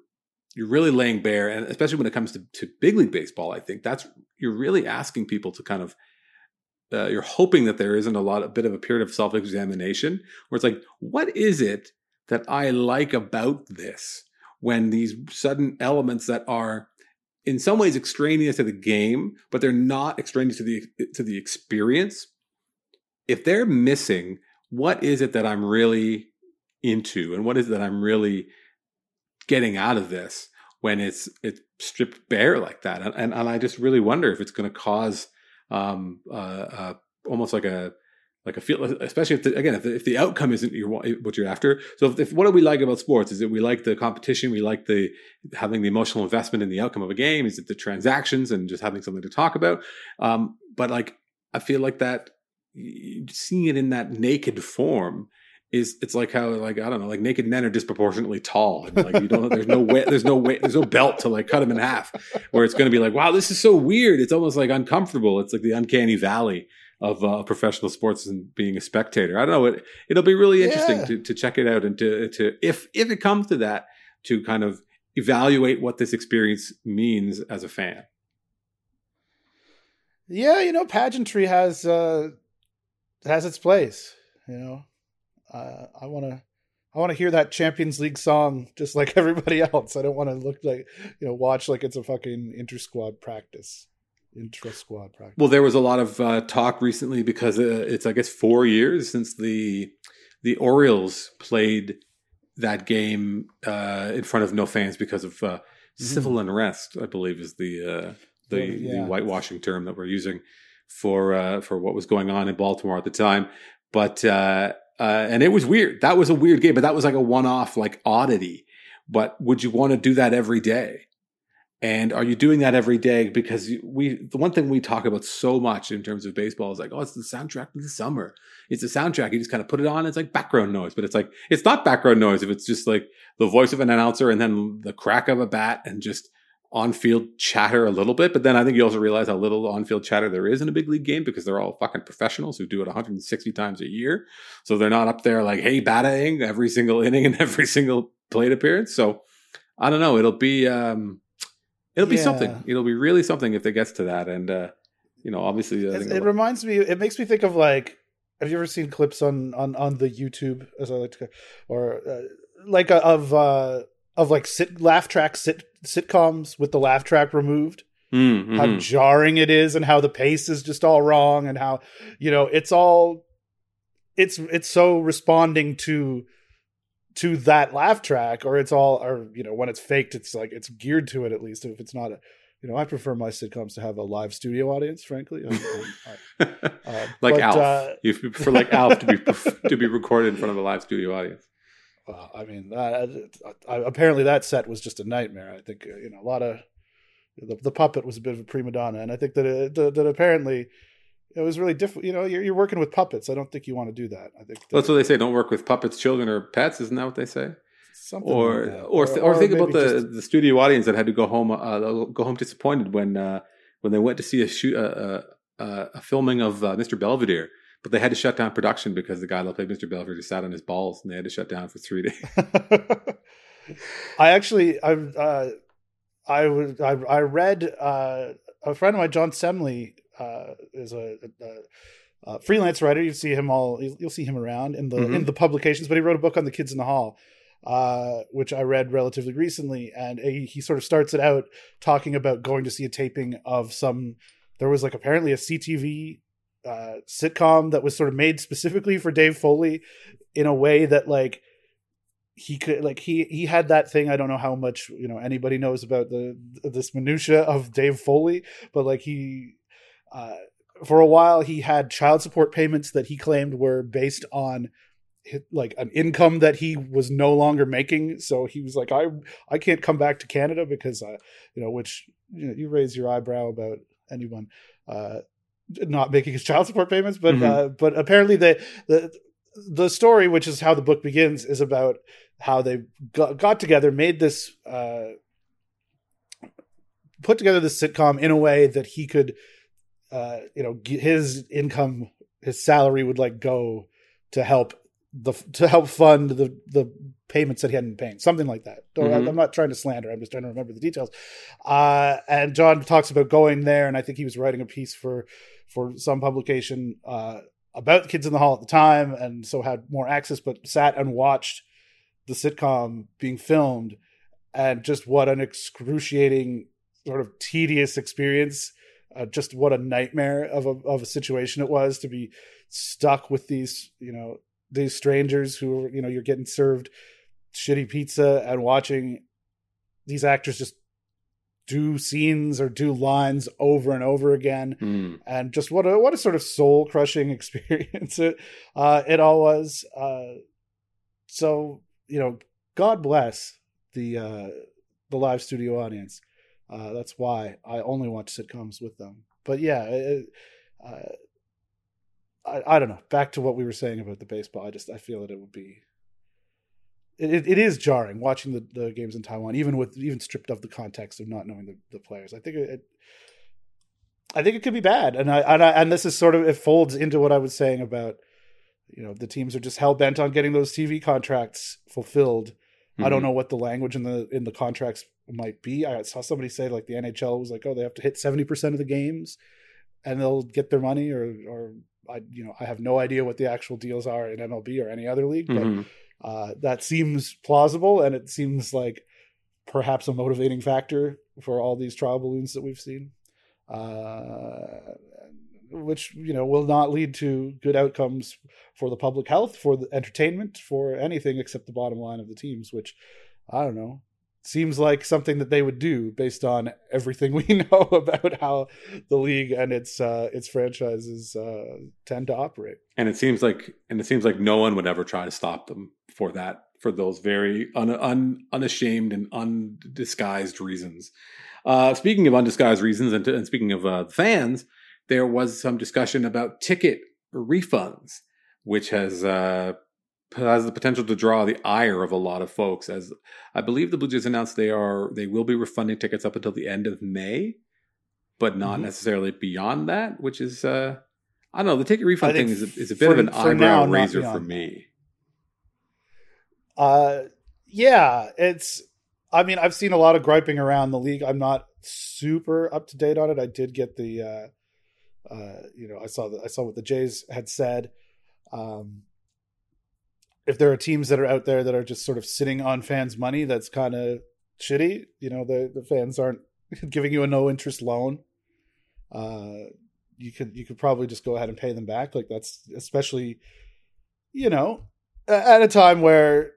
you're really laying bare, and especially when it comes to, to big league baseball, I think that's you're really asking people to kind of uh, you're hoping that there isn't a lot a bit of a period of self examination where it's like, what is it that I like about this? When these sudden elements that are in some ways extraneous to the game, but they're not extraneous to the to the experience. If they're missing, what is it that I'm really into, and what is it that I'm really getting out of this when it's it's stripped bare like that? And and, and I just really wonder if it's going to cause um, uh, uh, almost like a like a feel, especially if the, again if the, if the outcome isn't your, what you're after. So if, if, what do we like about sports? Is it we like the competition, we like the having the emotional investment in the outcome of a game? Is it the transactions and just having something to talk about? Um, but like I feel like that seeing it in that naked form is it's like how like I don't know like naked men are disproportionately tall and like you don't there's no way there's no way there's no belt to like cut them in half where it's going to be like wow this is so weird it's almost like uncomfortable it's like the uncanny valley of uh, professional sports and being a spectator. I don't know. It, it'll be really interesting yeah. to, to check it out and to, to, if, if it comes to that, to kind of evaluate what this experience means as a fan. Yeah, you know, pageantry has, uh, has its place, you know, uh, I want to, I want to hear that Champions League song just like everybody else. I don't want to look like, you know, watch like it's a fucking inter squad practice intra squad practice. Well, there was a lot of uh, talk recently because uh, it's I guess four years since the the Orioles played that game uh, in front of no fans because of uh, mm-hmm. civil unrest. I believe is the uh, the, yeah. the whitewashing term that we're using for uh, for what was going on in Baltimore at the time. But uh and it was weird. That was a weird game, but that was like a one off like oddity. But would you want to do that every day? And are you doing that every day? Because we, the one thing we talk about so much in terms of baseball is like, oh, it's the soundtrack of the summer. It's the soundtrack. You just kind of put it on. It's like background noise, but it's like, it's not background noise if it's just like the voice of an announcer and then the crack of a bat and just on field chatter a little bit. But then I think you also realize how little on field chatter there is in a big league game because they're all fucking professionals who do it 160 times a year. So they're not up there like, hey, batting every single inning and every single plate appearance. So I don't know. It'll be, um, It'll be something. It'll be really something if it gets to that. And uh, you know, obviously, it, it reminds me. It makes me think of like. Have you ever seen clips on on on the YouTube, as I like to, or uh, like uh, of uh of like sit laugh track sit sitcoms with the laugh track removed? Mm-hmm. How jarring it is, and how the pace is just all wrong, and how you know it's all it's it's so responding to to that laugh track or it's all or you know when it's faked it's like it's geared to it at least if it's not a you know i prefer my sitcoms to have a live studio audience frankly I, I, uh, like but, alf uh, you prefer like alf to be to be recorded in front of a live studio audience well, i mean uh, apparently that set was just a nightmare i think uh, you know a lot of the, the puppet was a bit of a prima donna and i think that it, that, that apparently it was really difficult. You know, you're, you're, working with puppets. I don't think you want to do that. I think that, that's what they say. Don't work with puppets, children, or pets. Isn't that what they say? Something or, like or, or or think about the just... the studio audience that had to go home uh, go home disappointed when uh, when they went to see a shoot a, a, a filming of uh, Mr. Belvedere, but they had to shut down production because the guy that played Mr. Belvedere just sat on his balls, and they had to shut down for three days. I actually I uh, I was I, I read uh, a friend of mine, John Semley, uh, is a, a, a, freelance writer. You see him all. You'll see him around in the mm-hmm. in the publications. But he wrote a book on the kids in the hall, uh, which I read relatively recently, and he, he sort of starts it out talking about going to see a taping of some. There was like apparently a CTV uh, sitcom that was sort of made specifically for Dave Foley in a way that like he could like he he had that thing i don't know how much you know anybody knows about the this minutia of dave foley but like he uh, for a while he had child support payments that he claimed were based on like an income that he was no longer making. So he was like, I I can't come back to Canada because I, you know, which you know, you raise your eyebrow about anyone uh, not making his child support payments, but Mhm. uh, but apparently the the the story, which is how the book begins, is about how they got, got together, made this. Uh, put together this sitcom in a way that he could uh you know his income his salary would like go to help the to help fund the the payments that he hadn't been paying something like that Don't- Mhm. i'm not trying to slander i'm just trying to remember the details uh and john talks about going there and i think he was writing a piece for for some publication uh about kids in the hall at the time and so had more access but sat and watched the sitcom being filmed. And just what an excruciating sort of tedious experience. Uh, just what a nightmare of a of a situation it was to be stuck with these you know these strangers who you know you're getting served shitty pizza and watching these actors just do scenes or do lines over and over again. Mm. and just what a what a sort of soul crushing experience it uh it all was. Uh so you know god bless the uh the live studio audience. Uh that's why i only watch sitcoms with them. But yeah it, uh, I, I don't know. Back to what we were saying about the baseball i just i feel that it would be it, it, is jarring watching the, the games in taiwan even with even stripped of the context of not knowing the, the players i think it, it I think it could be bad, and I, and I and this is sort of it folds into what I was saying about you know the teams are just hell bent on getting those TV contracts fulfilled. I don't Mhm. know what the language in the in the contracts might be. I saw somebody say like the NHL was like, oh, they have to hit seventy percent of the games, and they'll get their money, or or I you know I have no idea what the actual deals are in MLB or any other league, but Mhm. Uh, that seems plausible, and it seems like perhaps a motivating factor for all these trial balloons that we've seen, uh, which you know will not lead to good outcomes for the public health, for the entertainment, for anything except the bottom line of the teams. Which I don't know seems like something that they would do based on everything we know about how the league and its uh, its franchises uh, tend to operate. and it seems like and it seems like no one would ever try to stop them for that for those very un, un, unashamed and undisguised reasons uh, speaking of undisguised reasons and, and speaking of uh, fans there was some discussion about ticket refunds which has uh, has the potential to draw the ire of a lot of folks as i believe the blue jays announced they are they will be refunding tickets up until the end of may but not Mhm. necessarily beyond that which is uh I don't know. The ticket refund thing is a, is a bit for- of an eyebrow now, raiser for me. Uh, yeah, it's. I mean, I've seen a lot of griping around the league. I'm not super up to date on it. I did get the, uh, uh, you know, I saw the, I saw what the Jays had said. Um, if there are teams that are out there that are just sort of sitting on fans' money, that's kind of shitty. You know, the the fans aren't giving you a no interest loan. Uh, you could you could probably just go ahead and pay them back. Like that's especially, you know, at a time where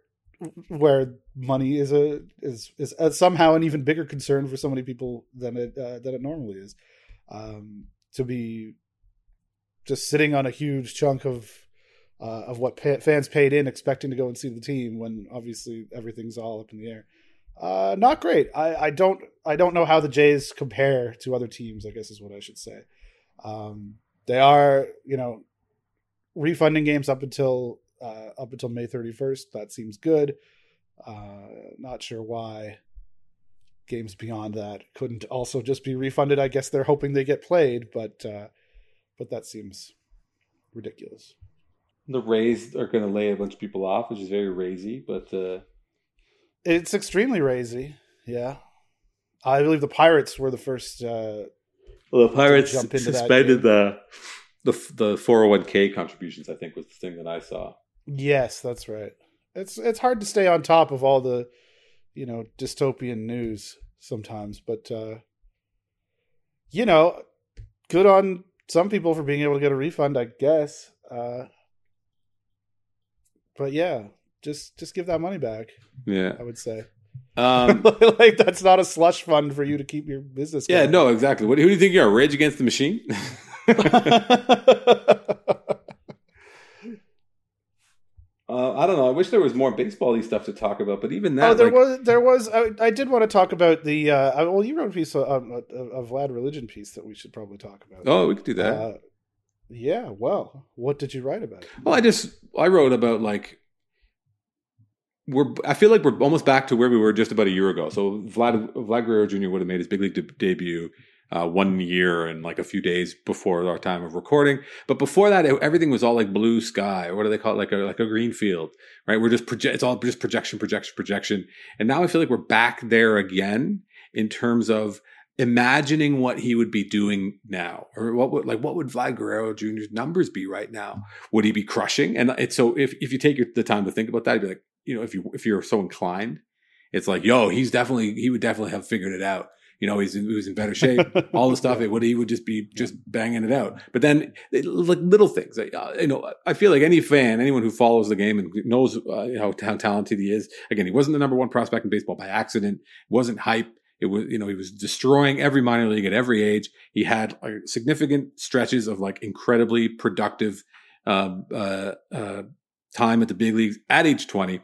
where money is a is is a, somehow an even bigger concern for so many people than it uh, than it normally is. Um, to be just sitting on a huge chunk of uh, of what pa- fans paid in, expecting to go and see the team when obviously everything's all up in the air. Uh, not great. I, I don't I don't know how the Jays compare to other teams. I guess is what I should say. Um, they are you know refunding games up until uh, up until May 31st. That seems good. Uh, not sure why games beyond that couldn't also just be refunded. I guess they're hoping they get played, but uh, but that seems ridiculous. The Rays are going to lay a bunch of people off, which is very raisy, but uh, It's extremely razy. Yeah, I believe the Pirates were the first. Uh, well, the Pirates jump into suspended game. the the the four hundred one k contributions. I think was the thing that I saw. Yes, that's right. It's it's hard to stay on top of all the, you know, dystopian news sometimes, but uh, you know, good on some people for being able to get a refund, I guess. Uh, but yeah, just just give that money back. Yeah. I would say, Um, like that's not a slush fund for you to keep your business. yeah. No. Exactly. What, who do you think you are? Rage Against the Machine? know. I don't know. I wish there was more baseball-y stuff to talk about, but even that. Oh, there like, was. There was. I, I, did want to talk about the. Uh, well, you wrote a piece, of, a, a, Vlad religion piece that we should probably talk about. Oh, we could do that. Uh, yeah. Well, what did you write about? Well, I just I wrote about like we're. I feel like we're almost back to where we were just about a year ago. So Vlad Vlad Guerrero Jr. would have made his big league de- debut uh, one year and like a few days before our time of recording. But before that, it, everything was all like blue sky. What do they call it? Like a like a green field, right? We're just project. It's all just projection, projection, projection. And now I feel like we're back there again in terms of imagining what he would be doing now, or what would like what would Vlad Guerrero Jr.'s numbers be right now? Would he be crushing? And it's so if if you take your, the time to think about that, you'd be like, you know, if you if you're so inclined, it's like, yo, he's definitely he would definitely have figured it out you know, he's in, he was in better shape, all the stuff. It would he would just be just banging it out. But then, like little things, uh, you know, I feel like any fan, anyone who follows the game and knows uh, how, how talented he is. Again, he wasn't the number one prospect in baseball by accident. wasn't hype. It was, you know, he was destroying every minor league at every age. He had uh, significant stretches of like incredibly productive um, uh, uh, time at the big leagues at age 20.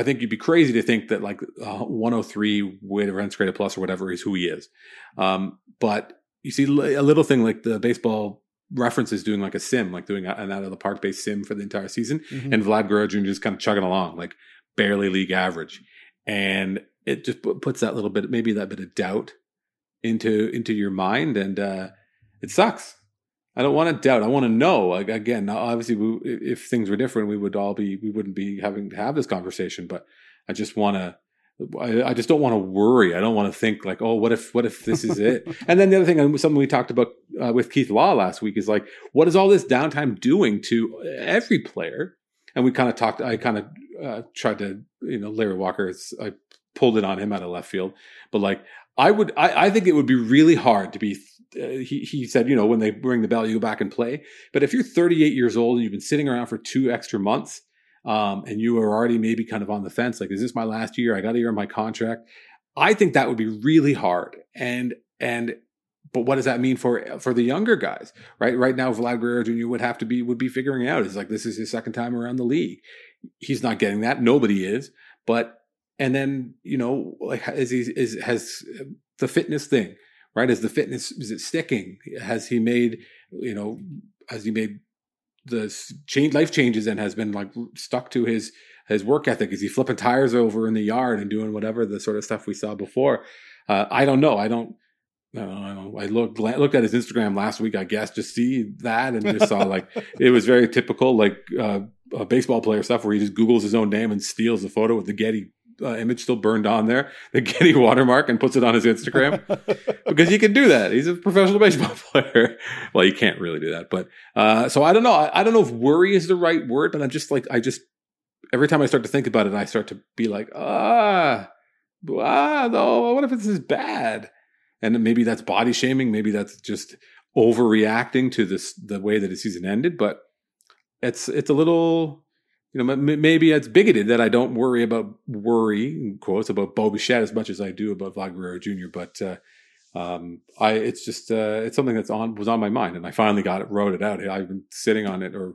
I think you'd be crazy to think that like uh, 103 weighted runs created plus or whatever is who he is. Um, but you see a little thing like the baseball references doing like a sim, like doing an out of the park based sim for the entire season, mm-hmm. and Vlad Guerrero Jr. just kind of chugging along, like barely league average, and it just puts that little bit, maybe that bit of doubt into into your mind, and uh, it sucks. I don't want to doubt. I want to know. Again, obviously, we, if things were different, we would all be. We wouldn't be having to have this conversation. But I just want to. I, I, just don't want to worry. I don't want to think like, oh, what if, what if this is it? and then the other thing, something we talked about uh, with Keith Law last week is like, what is all this downtime doing to every player? And we kind of talked. I kind of uh, tried to, you know, Larry Walker. I pulled it on him out of left field, but like, I would. I, I think it would be really hard to be uh, he, he said, you know, when they ring the bell, you go back and play. But if you're 38 years old and you've been sitting around for two extra months, um, and you are already maybe kind of on the fence, like, is this my last year? I got a year on my contract. I think that would be really hard. And and but what does that mean for for the younger guys? Right, right now, Vlad Guerrero Jr. would have to be would be figuring out. Is like this is his second time around the league. He's not getting that. Nobody is. But and then you know, like, is he is has the fitness thing? Right? Is the fitness is it sticking? Has he made you know has he made the change life changes and has been like stuck to his his work ethic? Is he flipping tires over in the yard and doing whatever the sort of stuff we saw before? Uh, I don't know. I don't. I, don't I looked looked at his Instagram last week, I guess, just see that and just saw like it was very typical, like uh, baseball player stuff where he just Google's his own name and steals a photo with the Getty uh, image still burned on there, the Getty watermark, and puts it on his Instagram because he can do that. He's a professional baseball player. well, you can't really do that, but uh, so I don't know. I, I, don't know if worry is the right word, but I'm just like I just every time I start to think about it, I start to be like, ah, ah, no. What if this is bad? And maybe that's body shaming. Maybe that's just overreacting to this the way that his season ended. But it's it's a little you know, maybe it's bigoted that I don't worry about worry quotes about Bo Bichette as much as I do about Vlad Guerrero Jr. But uh, um, I, it's just uh, it's something that's on was on my mind, and I finally got it, wrote it out. I've been sitting on it or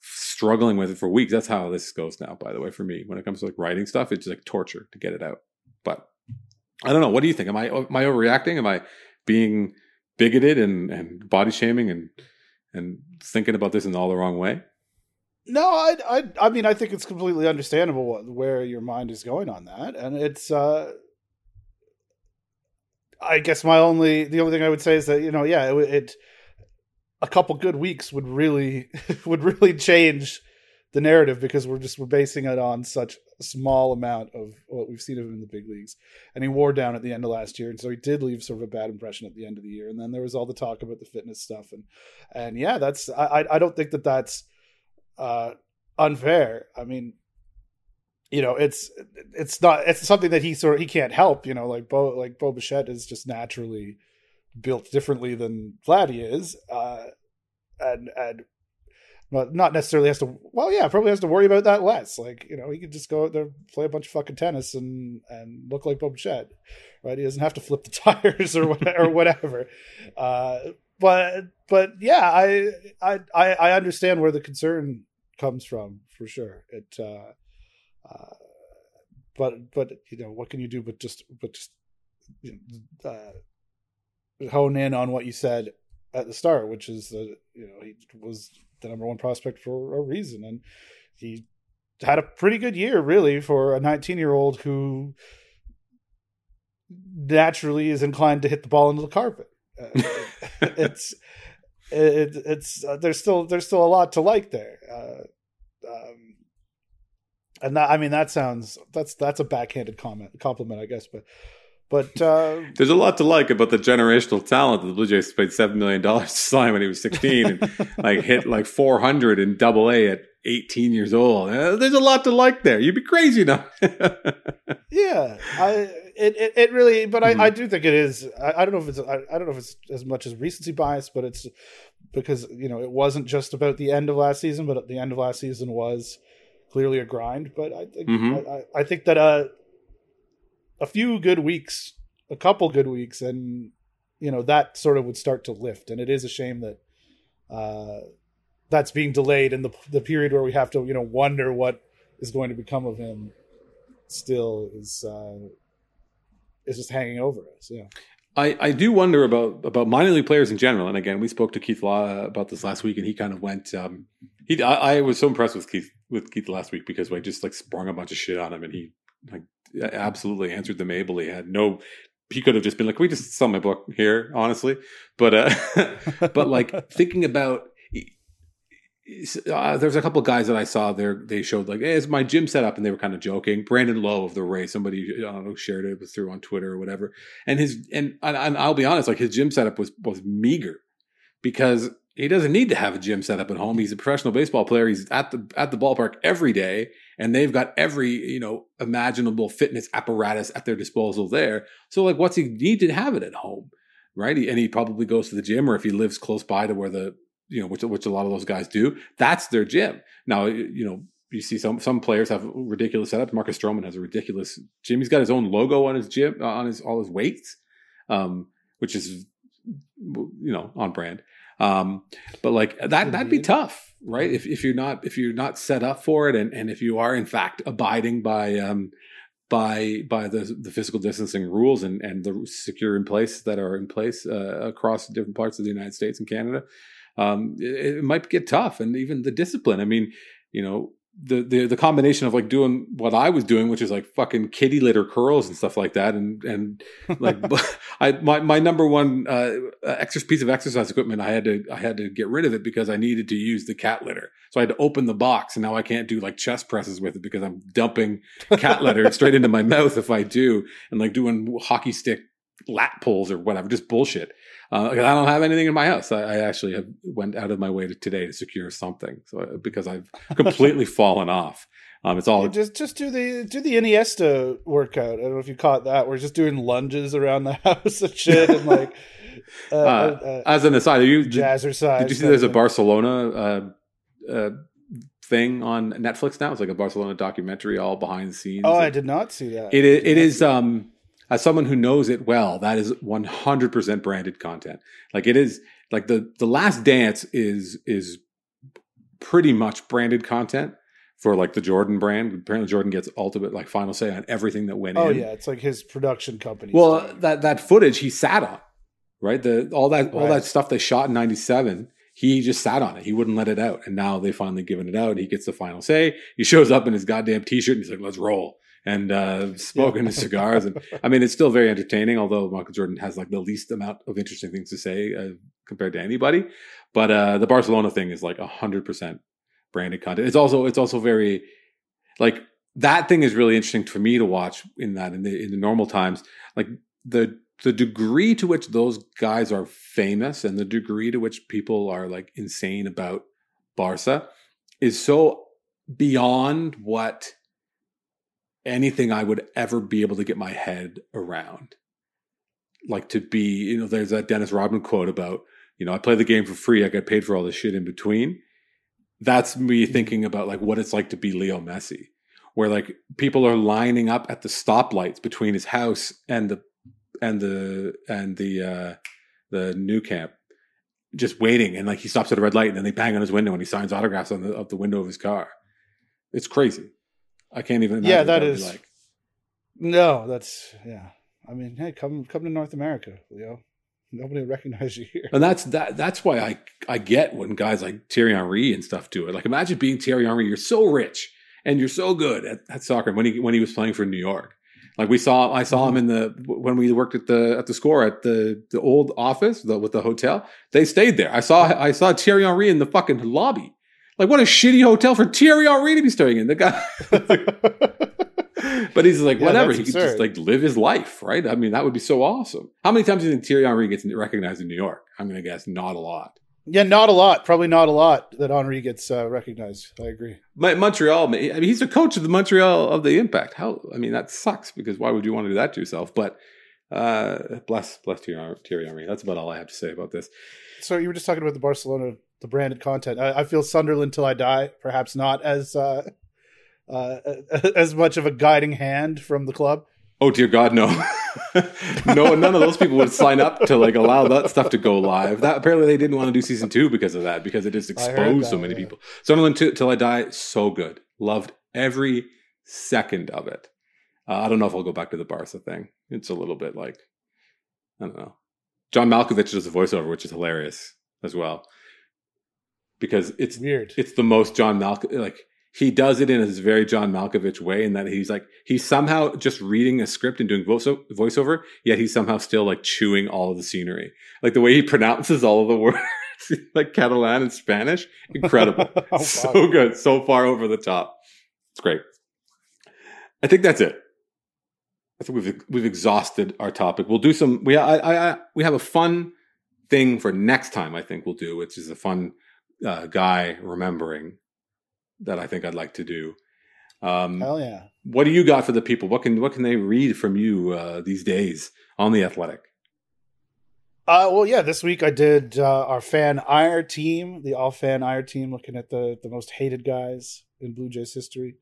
struggling with it for weeks. That's how this goes now. By the way, for me, when it comes to like writing stuff, it's like torture to get it out. But I don't know. What do you think? Am I am I overreacting? Am I being bigoted and and body shaming and and thinking about this in all the wrong way? No, I, I, I mean, I think it's completely understandable what, where your mind is going on that, and it's. uh I guess my only, the only thing I would say is that you know, yeah, it, it a couple good weeks would really, would really change the narrative because we're just we're basing it on such a small amount of what we've seen of him in the big leagues. And he wore down at the end of last year, and so he did leave sort of a bad impression at the end of the year. And then there was all the talk about the fitness stuff, and and yeah, that's I I don't think that that's uh, unfair. I mean, you know, it's it's not it's something that he sort of he can't help. You know, like Bo like Bo Bichette is just naturally built differently than Vladdy is, uh, and and not necessarily has to. Well, yeah, probably has to worry about that less. Like you know, he could just go out there, play a bunch of fucking tennis, and and look like Bo Bichette, right? He doesn't have to flip the tires or whatever. or whatever. Uh, but but yeah, I I I understand where the concern comes from for sure. It, uh, uh, but but you know what can you do but just but just uh, hone in on what you said at the start, which is that you know he was the number one prospect for a reason, and he had a pretty good year really for a 19 year old who naturally is inclined to hit the ball into the carpet. It's it, it's uh, there's still there's still a lot to like there. Uh, um, and that, I mean that sounds that's that's a backhanded comment compliment I guess, but but uh, there's a lot to like about the generational talent that the Blue Jays paid seven million dollars to sign when he was 16 and like hit like 400 in Double A at 18 years old. Uh, there's a lot to like there. You'd be crazy now. yeah, I it, it, it really, but mm-hmm. I, I do think it is. I, I don't know if it's I, I, don't know if it's as much as recency bias, but it's because you know it wasn't just about the end of last season, but the end of last season was clearly a grind. But I think mm-hmm. I, I, think that uh, a few good weeks, a couple good weeks, and you know that sort of would start to lift. And it is a shame that uh, that's being delayed in the the period where we have to you know wonder what is going to become of him. Still is. Uh, is just hanging over us. Yeah. I, I do wonder about about minor league players in general. And again, we spoke to Keith Law about this last week, and he kind of went. Um, he I, I, was so impressed with Keith with Keith last week because I just like sprung a bunch of shit on him, and he like absolutely answered them ably. He had no. He could have just been like, "We just sell my book here," honestly. But uh, but like thinking about uh, there's a couple guys that I saw there. They showed like, "Hey, it's my gym setup," and they were kind of joking. Brandon Lowe of the Rays, somebody I don't know shared it through on Twitter or whatever. And his and, and I'll be honest, like his gym setup was was meager because he doesn't need to have a gym setup at home. He's a professional baseball player. He's at the at the ballpark every day, and they've got every you know imaginable fitness apparatus at their disposal there. So like, what's he need to have it at home? right? And he probably goes to the gym, or if he lives close by to where the you know, which which a lot of those guys do. That's their gym. Now, you know, you see some some players have ridiculous setups. Marcus Stroman has a ridiculous gym. He's got his own logo on his gym uh, on his all his weights, um, which is you know on brand. Um, but like that that'd be tough, right? If if you're not if you're not set up for it, and and if you are in fact abiding by um, by by the the physical distancing rules and and the secure in place that are in place uh, across different parts of the United States and Canada, um, it, it might get tough. And even the discipline. I mean, you know, the, the the combination of like doing what I was doing, which is like fucking kitty litter curls and stuff like that, and and like I my my number one uh, exercise piece of exercise equipment, I had to I had to get rid of it because I needed to use the cat litter. So I had to open the box, and now I can't do like chest presses with it because I'm dumping cat litter straight into my mouth if I do, and like doing hockey stick lat pulls or whatever, just bullshit. Uh, I don't have anything in my house. I, I, actually have went out of my way to, today to secure something. So uh, because I've completely fallen off. Um, it's all yeah, just just do the do the Iniesta workout. I don't know if you caught that. We're just doing lunges around the house and shit, and like. Uh, uh, uh as an aside, are you jazzercise? Did you see there's a Barcelona uh, thing on Netflix now? It's like a Barcelona documentary, all behind the scenes. Oh, I did not see that. It it is um as someone who knows it well, that is 100% branded content. Like it is like the the last dance is is pretty much branded content for like the Jordan brand. Apparently Jordan gets ultimate like final say on everything that went in. oh, in. yeah, it's like his production company. Well, that that footage he sat on, right? The all that all that stuff they shot in 97 he just sat on it. He wouldn't let it out. And now they finally given it out. He gets the final say. He shows up in his goddamn t-shirt and he's like, let's roll and uh, smoking yeah. cigars. And I mean, it's still very entertaining, although Michael Jordan has like the least amount of interesting things to say uh, compared to anybody. But uh, the Barcelona thing is like hundred percent branded content. It's also it's also very like that thing is really interesting for me to watch in that in the in the normal times. Like the the degree to which those guys are famous and the degree to which people are like insane about Barca is so beyond what anything I would ever be able to get my head around. Like to be, you know, there's that Dennis Rodman quote about, you know, I play the game for free. I get paid for all the shit in between. That's me mm-hmm. thinking about like what it's like to be Leo Messi, where like people are lining up at the stoplights between his house and the and the and the uh the Nou Camp just waiting, and like he stops at a red light, and then they bang on his window, and he signs autographs on the of the window of his car. It's crazy. I can't even. Imagine Yeah, that is- like. No, that's yeah. I mean, hey, come come to North America, Leo. Nobody will recognize you here. And that's that. That's why I I get when guys like Thierry Henry and stuff do it. Like imagine being Thierry Henry. You're so rich and you're so good at, at soccer. When he when he was playing for New York, like we saw, I saw him mm-hmm. in the when we worked at the at the score at the the old office the, with the hotel. They stayed there. I saw I saw Thierry Henry in the fucking lobby. Like what a shitty hotel for Thierry Henry to be staying in. The guy. But he's like, Yeah, whatever. He could just like live his life, right? I mean, that would be so awesome. How many times do you think Thierry Henry gets recognized in New York? I'm going to guess not a lot. yeah, not a lot. Probably not a lot that Henry gets uh, recognized. I agree. Mon- Montreal, I mean, he's the coach of the Montreal of the Impact. How? I mean, that sucks because why would you want to do that to yourself? But uh, bless, bless Thierry Henry. That's about all I have to say about this. So you were just talking about the Barcelona, the branded content. I, I feel Sunderland till I die. Perhaps not as uh, uh, as much of a guiding hand from the club. Oh dear God, no, no, none of those people would sign up to like allow that stuff to go live. That apparently they didn't want to do season two because of that, because it just exposed so many yeah. people. Sunderland t- till I die, so good, loved every second of it. Uh, I don't know if I'll go back to the Barca thing. It's a little bit like I don't know. John Malkovich does a voiceover, which is hilarious as well, because it's Weird. it's the most John Malkovich like he does it in his very John Malkovich way in that he's like he's somehow just reading a script and doing voice- voiceover yet he's somehow still like chewing all of the scenery. Like the way he pronounces all of the words like Catalan and Spanish incredible. Oh, so fuck. good. So far over the top. It's great. I think that's it. I think we've we've exhausted our topic. We'll do some we I, I, I we have a fun thing for next time I think we'll do which is a fun uh, guy remembering that I think I'd like to do. Um, Hell yeah. what do you got for the people? What can what can they read from you uh, these days on the Athletic? Uh, well, yeah. This week I did uh, our fan ire team, the all fan ire team, looking at the the most hated guys in Blue Jays history,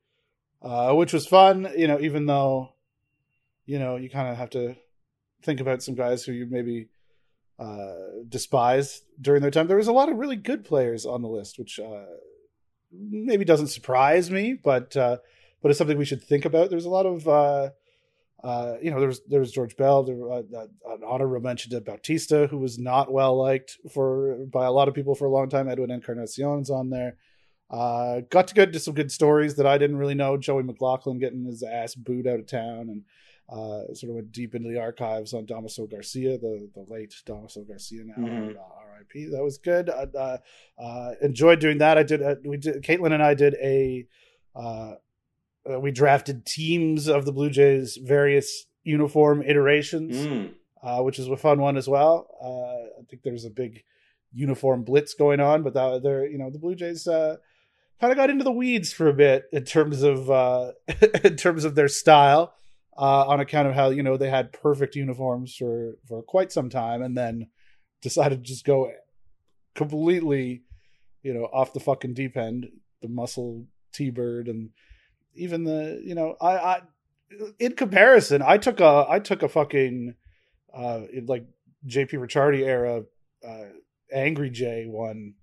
uh, which was fun. You know, even though, you know, you kind of have to think about some guys who you maybe uh, despise during their time. There was a lot of really good players on the list, which uh, maybe doesn't surprise me, but uh, but it's something we should think about. There's a lot of uh, uh, you know, there's there's George Bell. There, uh, an honorable mention to Bautista, who was not well liked for by a lot of people for a long time. Edwin Encarnacion's on there. Got to get to some good stories that I didn't really know. Joey McLaughlin getting his ass booed out of town, and uh, sort of went deep into the archives on Damaso Garcia, the the late Damaso Garcia now, Mhm. uh, R.I.P. That was good. Uh, uh, uh, enjoyed doing that. I did. Uh, we did. Kaitlyn and I did a. Uh, uh, we drafted teams of the Blue Jays' various uniform iterations, Mm. uh, which is a fun one as well. Uh, I think there's a big uniform blitz going on, but that, they're you know the Blue Jays uh, kind of got into the weeds for a bit in terms of uh, in terms of their style, uh, on account of how you know they had perfect uniforms for for quite some time, and then decided to just go completely, you know, off the fucking deep end. The muscle T-bird and even the you know I, I in comparison I took a I took a fucking uh like JP Ricciardi era uh Angry J one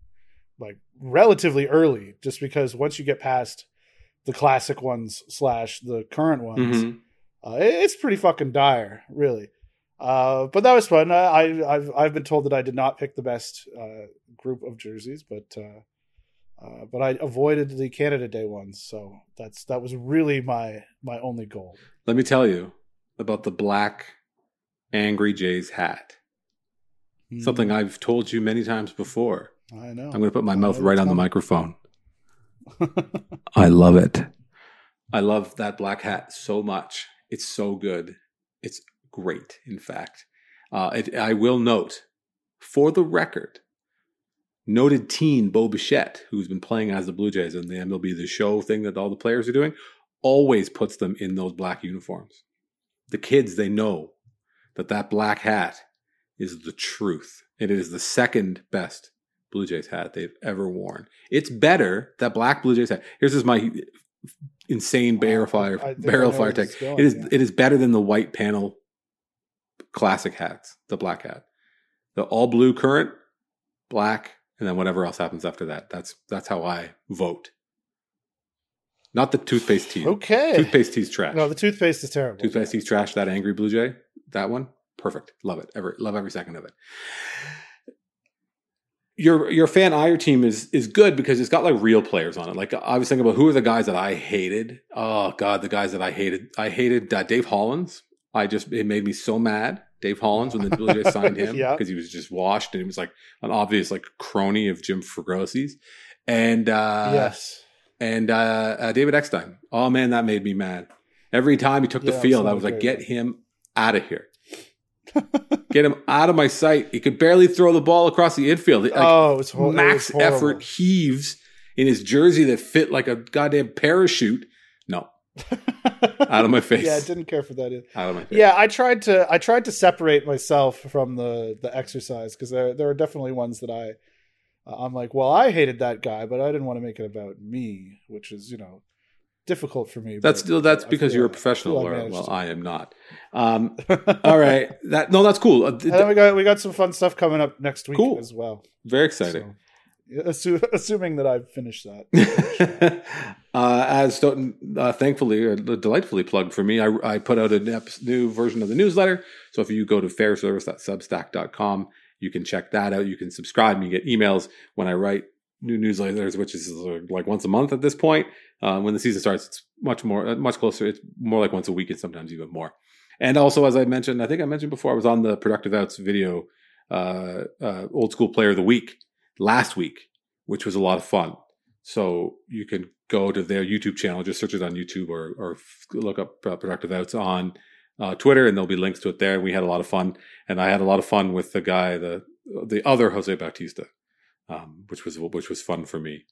like relatively early just because once you get past the classic ones slash the current ones Mhm. Uh, it's pretty fucking dire, really. Uh, but that was fun. I, I, I've I've been told that I did not pick the best uh, group of jerseys, but uh, uh, but I avoided the Canada Day ones, so that's that was really my my only goal. Let me tell you about the black Angry Jays hat. Something I've told you many times before. I know. I'm going to put my mouth right on the microphone. I love it. I love that black hat so much. It's so good. It's great, in fact. Uh, it, I will note, for the record, noted teen Bo Bichette, who's been playing as the Blue Jays in the MLB The Show thing that all the players are doing, always puts them in those black uniforms. The kids, they know that that black hat is the truth. It is the second best Blue Jays hat they've ever worn. It's better that black Blue Jays hat. Here's just my insane barrel fire I barrel fire tech. going, It is yeah. it is better than the white panel classic hats, the black hat. The all blue current black, and then whatever else happens after that. That's that's how I vote. Not the toothpaste tea. Okay. Toothpaste tea's trash. No, the toothpaste is terrible. toothpaste tea's trash. That angry blue jay, that one, perfect. Love it. Every love every second of it. Your your fan ire team is is good because it's got like real players on it. Like I was thinking about who are the guys that I hated. Oh God, the guys that I hated. I hated uh, Dave Hollins. I just it made me so mad. Dave Hollins when the Blue Jays signed him Yeah. because he was just washed and he was like an obvious like crony of Jim Fregosi's. And uh, yes. and uh, uh, David Eckstein. Oh man, that made me mad. Every time he took the field, I was like, great. "Get him out of here! Get him out of my sight!" He could barely throw the ball across the infield. Like, oh, it was, hor- it max was horrible. effort heaves in his jersey that fit like a goddamn parachute. No, out of my face. yeah, I didn't care for that. Either. out of my face. Yeah, I tried to I tried to separate myself from the the exercise because there there are definitely ones that I I'm like, well, I hated that guy, but I didn't want to make it about me, which is you know difficult for me. That's but still that's because you're a professional. Laura. well, to. I am not. Um, all right, that no, that's cool. Uh, And then we got we got some fun stuff coming up next week Cool. as well. very exciting. So, assu- assuming that I've finished that. uh, as Stoeten uh, thankfully or delightfully plugged for me, I, I put out a new version of the newsletter. So if you go to fairservice.substack.com, you can check that out. You can subscribe and you get emails when I write new newsletters, which is like once a month at this point. Uh, when the season starts, it's much more, uh, much closer. It's more like once a week and sometimes even more. And also, as I mentioned, I think I mentioned before, I was on the Productive Outs video, uh, uh, Old School Player of the Week last week, which was a lot of fun. So you can go to their YouTube channel, just search it on YouTube or, or look up uh, Productive Outs on uh, Twitter, and there'll be links to it there. And we had a lot of fun, and I had a lot of fun with the guy, the the other Jose Bautista, um, which was which was fun for me.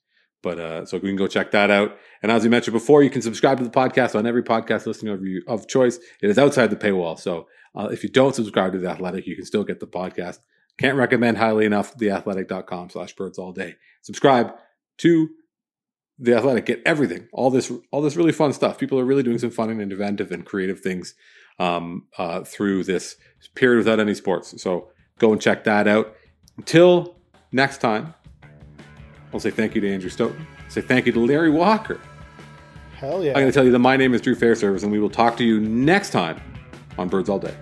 But uh, so we can go check that out. And as we mentioned before, you can subscribe to the podcast on every podcast listening of you of choice. It is outside the paywall, so uh, if you don't subscribe to the Athletic, you can still get the podcast. Can't recommend highly enough theathletic.com slash birds all day. Subscribe to the athletic get everything all this all this really fun stuff people are really doing some fun and inventive and creative things um, uh, through this period without any sports so go and check that out until next time i'll say thank you to andrew stoeten. Say thank you to larry walker. Hell yeah. i'm going to tell you that my name is drew fairservice and we will talk to you next time on birds all day